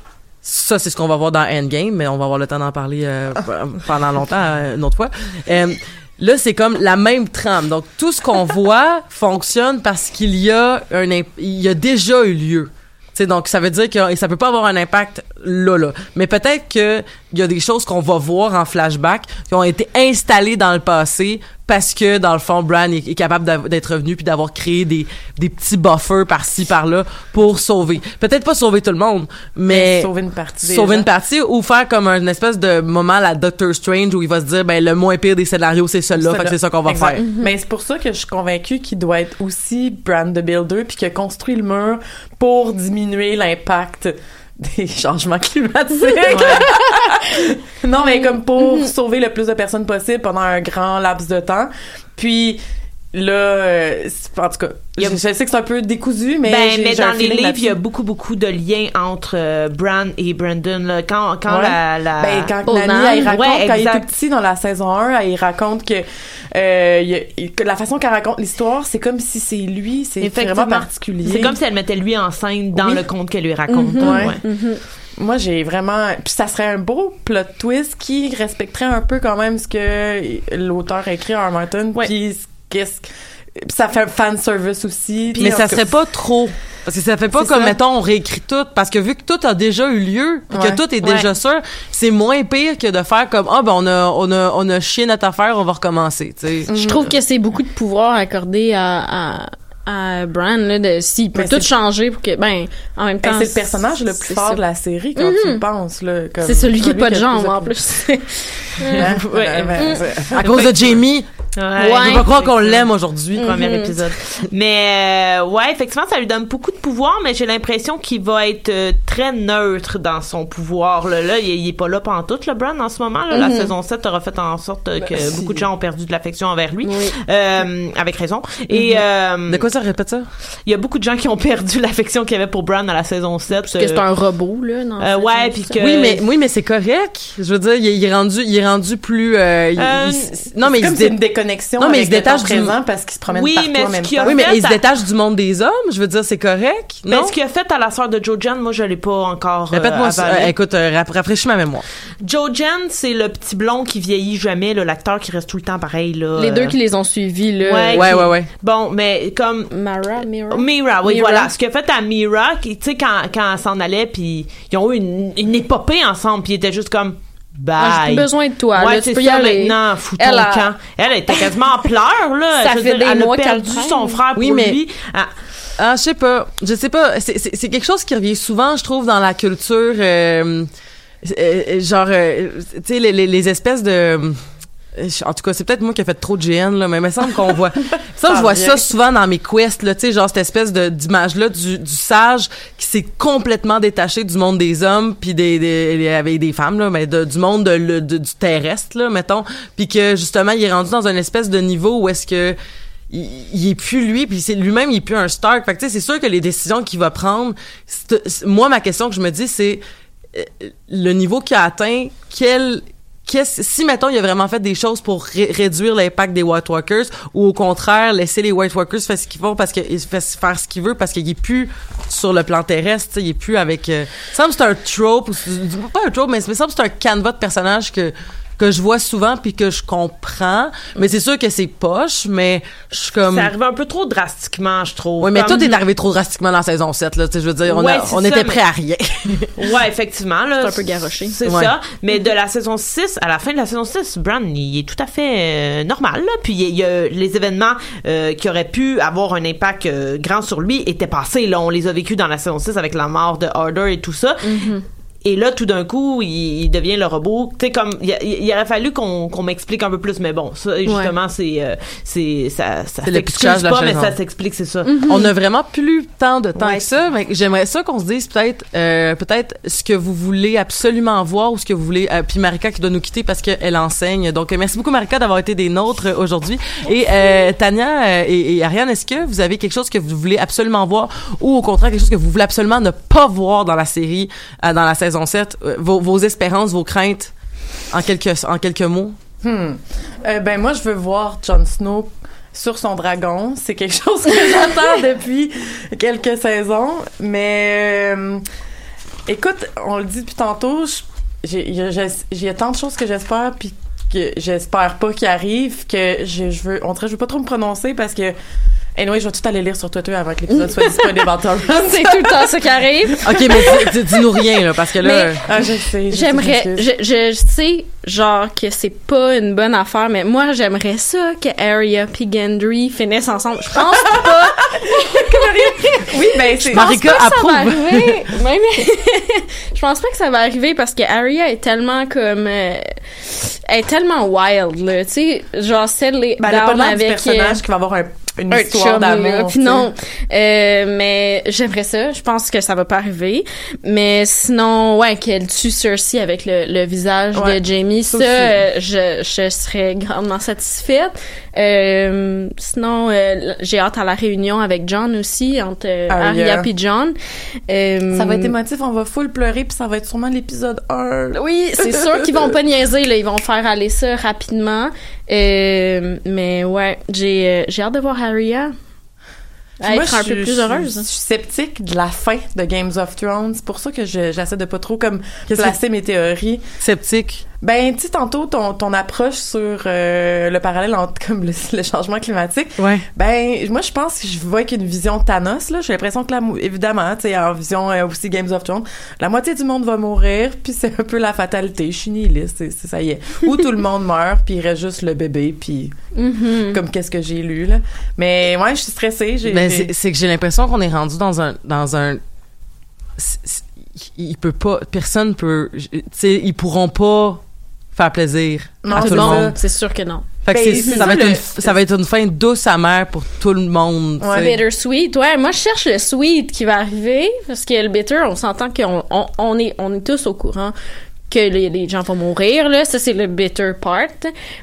Ça, c'est ce qu'on va voir dans Endgame, mais on va avoir le temps d'en parler euh, pendant longtemps, euh, une autre fois. Euh, Là, c'est comme la même trame. Donc, tout ce qu'on voit fonctionne parce qu'il y a un, il y a déjà eu lieu. Tu sais, donc, ça veut dire que ça peut pas avoir un impact là, là. Mais peut-être que il y a des choses qu'on va voir en flashback qui ont été installées dans le passé parce que, dans le fond, Bran est, est capable d'être revenu puis d'avoir créé des, des petits buffers par-ci, par-là pour sauver. Peut-être pas sauver tout le monde, mais... sauver une partie Sauver une partie ou faire comme un espèce de moment la Doctor Strange où il va se dire, ben, le moins pire des scénarios, c'est celui-là, fait que c'est ça qu'on va Exact. faire. Mais c'est pour ça que je suis convaincue qu'il doit être aussi Brand the Builder puis qu'il a construit le mur pour diminuer l'impact des changements climatiques. non, mais comme pour sauver le plus de personnes possible pendant un grand laps de temps. Puis là, euh, en tout cas, a- je, je sais que c'est un peu décousu, mais ben, mais dans les livres, il y a beaucoup, beaucoup de liens entre euh, Bran et Brandon. Là. Quand, quand Ouais. la, la... Ben, quand. Nani, elle raconte, Ouais, quand il était petit dans la saison 1, elle raconte que, euh, il y a- que la façon qu'elle raconte l'histoire, c'est comme si c'est lui, c'est vraiment particulier. C'est comme si elle mettait lui en scène dans Oui. le conte qu'elle lui raconte. Mhm. Ouais. Ouais. Moi, j'ai vraiment. Puis ça serait un beau plot twist qui respecterait un peu quand même ce que l'auteur a écrit à Martin. Ouais. Puis ce- qu'est-ce que- ça fait un fan service aussi. mais ça serait pas trop. Parce que ça fait pas comme, ça. mettons, on réécrit tout. Parce que vu que tout a déjà eu lieu, que Ouais. tout est Ouais. déjà sûr, c'est moins pire que de faire comme, ah, ben, on a, on a, on a chié notre affaire, on va recommencer, tu sais. Je trouve que c'est beaucoup de pouvoir accordé à, à, à Bran, là, de, s'il peut Mais tout c'est- changer pour que, ben, en même ben, temps. c'est le personnage le plus fort ça. de la série quand tu y penses. là, comme- C'est celui qui a pas de jambes, en plus. Ouais. Ben, À cause de Jamie, Ouais. je peux pas croire qu'on l'aime aujourd'hui. Premier Mhm. épisode. Mais euh, ouais, effectivement, ça lui donne beaucoup de pouvoir, mais j'ai l'impression qu'il va être euh, très neutre dans son pouvoir. Là, là il, il est pas là pantoute, le Bran, en ce moment. Là. La saison 7 aura fait en sorte euh, que Ben, si. beaucoup de gens ont perdu de l'affection envers lui. Oui. Euh, avec raison. Et euh, De quoi ça répète ça? il y a beaucoup de gens qui ont perdu l'affection qu'il y avait pour Bran dans la saison 7. Parce que c'est un robot, là. Dans Euh, cette ouais, puis que- Oui, mais, oui, mais c'est correct. Je veux dire, il est, il est rendu, il est rendu plus, euh, il- Euh, il- non, mais c'est il comme se c'est dé- une Non, mais il avec se détache le temps du- présent parce qu'il se promène Oui, partout mais en ce même qu'il a temps. oui, mais fait, il se à- détache du monde des hommes. Je veux dire, c'est correct. Mais ce qu'il a fait à la sœur de Joe Jan, moi, je l'ai pas encore euh, Répète-moi ça. avalé. Euh, écoute, euh, raf- rafraîchis ma mémoire. Joe Jan, c'est le petit blond qui vieillit jamais, l'acteur qui reste tout le temps pareil. Là, Les deux Euh, qui les ont suivis, là. Ouais, Ouais, qui- ouais, ouais. Bon, mais comme Mara, Mira? Mira, oui, Mira. voilà. Ce qu'il a fait à Mira, tu sais, quand, quand elle s'en allait, puis ils ont eu une, une épopée ensemble, puis ils étaient juste comme, Ah, J'ai bye. plus besoin de toi, ouais, là, tu peux y ça, aller. maintenant, fous Elle ton a- camp. Elle était quasiment en pleurs, là. Ça fait dire, des elle mois a perdu son frère Oui, pour mais- lui. Ah, Ah, je sais pas. Je sais pas. C'est- quelque chose qui revient souvent, je trouve, dans la culture. euh, euh, genre, euh, tu sais, les, les, les espèces de. En tout cas, c'est peut-être moi qui ai fait trop de GN, là, mais il me semble qu'on voit. Ça, je vois ça souvent dans mes quests, là, tu sais, genre cette espèce d'image-là du, du sage qui s'est complètement détaché du monde des hommes, puis des, des, avec des femmes, là, mais de- du monde de, le- de- du terrestre, là, mettons, puis que justement, il est rendu dans un espèce de niveau où est-ce que il, il est plus lui puis c'est lui-même il est plus un Stark fait que tu sais c'est sûr que les décisions qu'il va prendre moi ma question que je me dis c'est euh, le niveau qu'il a atteint quel qu'est-ce si mettons il a vraiment fait des choses pour ré- réduire l'impact des White Walkers ou au contraire laisser les White Walkers faire ce qu'ils font parce fait faire ce qu'il veut parce qu'il est plus sur le plan terrestre il est plus avec euh, ça me semble que c'est un trope ou pas un trope mais ça me semble que c'est un canevas de personnage que que je vois souvent puis que je comprends. Mais c'est sûr que c'est poche, mais je suis comme. C'est arrivé un peu trop drastiquement, je trouve. Oui, mais Comme- tout est arrivé trop drastiquement dans la saison 7, là. Tu sais, je veux dire, on, Ouais, a- c'est on ça, était mais- prêt à rien. Ouais, effectivement. là, C'est un peu garoché. C'est Ouais. ça. Mais de la saison 6, à la fin de la saison 6, Bran, il est tout à fait euh, normal. Là. Puis il y a les événements euh, qui auraient pu avoir un impact euh, grand sur lui étaient passés. Là. On les a vécus dans la saison 6 avec la mort de Harder et tout ça. Et là, tout d'un coup, il, il devient le robot. Tu sais, comme, il, il- aurait fallu qu'on m'explique un peu plus, mais bon, ça, justement, c'est, euh, c'est, ça, ça C'est le s'excuse pitchage de la pas, mais saison. ça s'explique, c'est ça. On a vraiment plus tant de temps Ouais. que ça. mais J'aimerais ça qu'on se dise peut-être, euh, peut-être ce que vous voulez absolument voir ou ce que vous voulez. euh, puis Marika qui doit nous quitter parce qu'elle enseigne. Donc euh, merci beaucoup Marika d'avoir été des nôtres euh, aujourd'hui. Et euh, Tania et, et Ariane, est-ce que vous avez quelque chose que vous voulez absolument voir ou au contraire quelque chose que vous voulez absolument ne pas voir dans la série, euh, dans la saison 7 Euh, vos, espérances, vos craintes en quelques en quelques mots? Hmm. Euh, ben moi, je veux voir Jon Snow sur son dragon. C'est quelque chose que j'attends depuis quelques saisons. Mais euh, écoute, on le dit depuis tantôt, il y a- tant de choses que j'espère puis que j'espère pas qui arrivent que je, je veux on dirait je veux pas trop me prononcer parce que Anyway, je vais tout aller lire sur Twitter avant que l'épisode soit disponible en temps. C'est tout le temps ça qui arrive. Ok, mais dis- dis- dis-nous rien là parce que là. Mais- Ah, je sais. J'aimerais, je je, sais. je, je sais, genre, que c'est pas une bonne affaire, mais moi, j'aimerais ça que Arya et Gendry finissent ensemble. Je pense pas. Oui, ben c'est. Je pense Marika pas que ça va approuve. arriver. Mais je pense pas que ça va arriver parce que Arya est tellement comme, euh, elle est tellement wild, là. Tu sais, genre, celle les Ben, elle a pas du avec. personnage euh, qui va avoir un- une un histoire d'amour. Puis non, euh, mais j'aimerais ça. Je pense que ça va pas arriver. Mais sinon, ouais, qu'elle tue Cersei avec le, le visage Ouais, de Jamie, ça euh, je, je serais grandement satisfaite. Euh, sinon, euh, j'ai hâte à la réunion avec John aussi, entre euh, Arya. Arya et John. Euh, Ça va être émotif, on va full pleurer, puis ça va être sûrement l'épisode 1. oui, c'est sûr qu'ils vont pas niaiser, là. Ils vont faire aller ça rapidement. Euh, mais ouais, j'ai euh, j'ai hâte de voir Arya Moi, être un je peu suis- plus Je heureuse. suis sceptique de la fin de Games of Thrones. C'est pour ça que je- j'essaie de pas trop comme placer mes théories. Sceptique. Ben, tu sais, tantôt, ton, ton approche sur euh, le parallèle entre comme le, le changement climatique, Ouais. ben, moi, je pense que je vois qu'une vision Thanos, là. J'ai l'impression que, la, mou- évidemment, tu sais, en vision euh, aussi Games of Thrones, la moitié du monde va mourir, puis c'est un peu la fatalité. Je suis nihiliste, c'est- ça y est. Ou tout le monde meurt, puis il reste juste le bébé, puis Mhm. comme qu'est-ce que j'ai lu, là. Mais, ouais, je suis stressée. J'ai, Ben, c'est que j'ai l'impression qu'on est rendu dans un dans un il peut pas personne peut tu sais ils pourront pas faire plaisir Non, à tout le monde. c'est sûr que non. Fait que Ben, ça ça, va être le- une ça va être une fin douce amère pour tout le monde. Ouais. sais. Bittersweet, ouais. Moi, je cherche le sweet qui va arriver parce que le bitter, on s'entend qu'on on, on est on est tous au courant que les, les gens vont mourir là. Ça c'est le bitter part.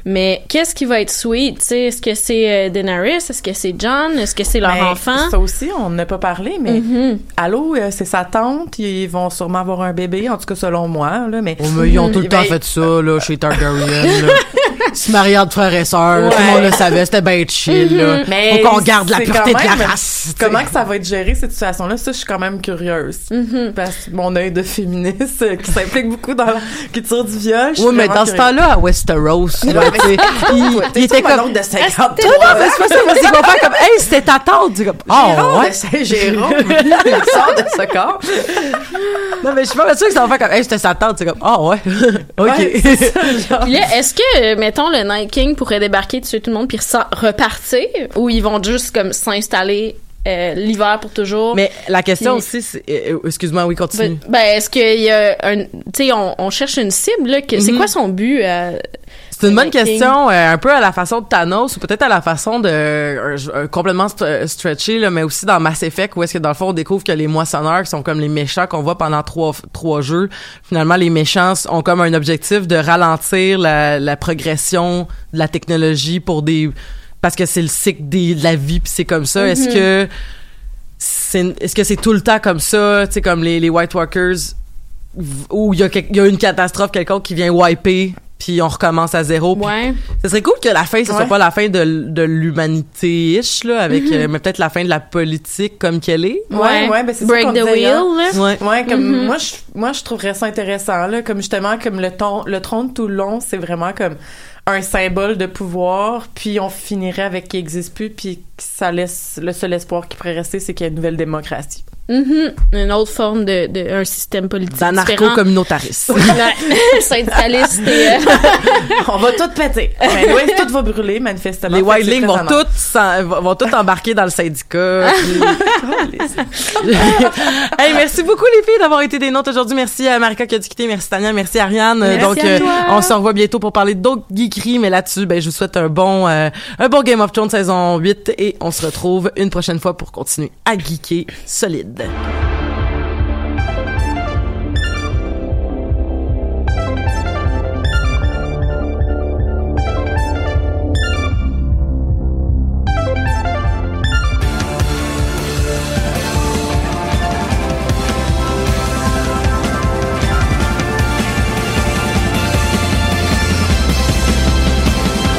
Mais qu'est-ce qui va être sweet? Tu sais, est-ce que c'est euh, Daenerys? Est-ce que c'est John Est-ce que c'est leur Ben, enfant? Ça aussi, on n'a pas parlé, mais Mhm. allô, euh, c'est sa tante, ils vont sûrement avoir un bébé, en tout cas selon moi, là, mais Oh, mais ils ont tout le temps Ben, fait ça là chez Targaryen là. Se marier entre frères et sœurs, tout le monde le savait, c'était bien chill là. Mais Faut qu'on garde la pureté de la race. tu comment que ça va être géré cette situation-là, ça je suis quand même curieuse. Mhm. Parce que mon œil de féministe qui s'implique beaucoup dans la culture du viol. je suis Oui, mais dans ce temps-là, à Westeros, là, tu sais, il, il était comme. de 50 Non, non, mais c'est pas ça, mais c'est qu'on fait comme, hey, c'était ta tante. C'est comme, oh, ouais. de Saint-Jérôme, il sort de ce corps. Non, mais je suis pas sûre que ça va faire comme, hey, c'était sa tante. C'est comme, ah, ouais. OK. Ouais, c'est ça, genre. Puis là, est-ce que, mettons, le Night King pourrait débarquer dessus tout le monde puis repartir ou ils vont juste comme s'installer euh, l'hiver pour toujours mais la question Puis- aussi, c'est, euh, excuse-moi, oui, continue. Ben, ben, est-ce qu'il y a un. Tu sais, on, on cherche une cible, là. que- C'est Mhm. quoi son but? euh, C'est une bonne question, euh, un peu à la façon de Thanos ou peut-être à la façon de euh, euh, complètement st- stretché, là, mais aussi dans Mass Effect où est-ce que dans le fond on découvre que les moissonneurs qui sont comme les méchants qu'on voit pendant trois trois jeux, finalement les méchants ont comme un objectif de ralentir la, la progression de la technologie pour des parce que c'est le cycle des, de la vie puis c'est comme ça. Est-ce que c'est est-ce que c'est tout le temps comme ça, tu sais comme les, les White Walkers où il y, y a une catastrophe quelconque qui vient wiper puis on recommence à zéro. Ouais. Ce serait cool que la fin, ce soit Ouais. pas la fin de, de l'humanité-ish, là, avec, euh, mais peut-être la fin de la politique comme qu'elle est. Ouais, ouais, ben c'est ça Break the disait wheel, là. Ouais. Ouais, comme Mhm. moi, je, moi, je trouverais ça intéressant là, comme justement comme le ton, le trône de Toulon, c'est vraiment comme un symbole de pouvoir, puis on finirait avec qui existe plus, puis ça laisse le seul espoir qui pourrait rester, c'est qu'il y a une nouvelle démocratie. Mhm. Une autre forme de, de un système politique. D'anarcho-communautariste. Ouais. Syndicaliste et, euh, on va tout péter. Ben, ouais, tout va brûler manifestement. Les Wildlings vont toutes, vont toutes embarquer dans le syndicat. puis- hey, merci beaucoup les filles d'avoir été des nôtres aujourd'hui. Merci à Marika qui a discuté, merci Tania, merci Ariane. Merci Donc à toi. on se revoit bientôt pour parler d'autres geekeries, mais là-dessus, ben je vous souhaite un bon euh, un bon Game of Thrones saison 8 et on se retrouve une prochaine fois pour continuer à geeker solide. podd.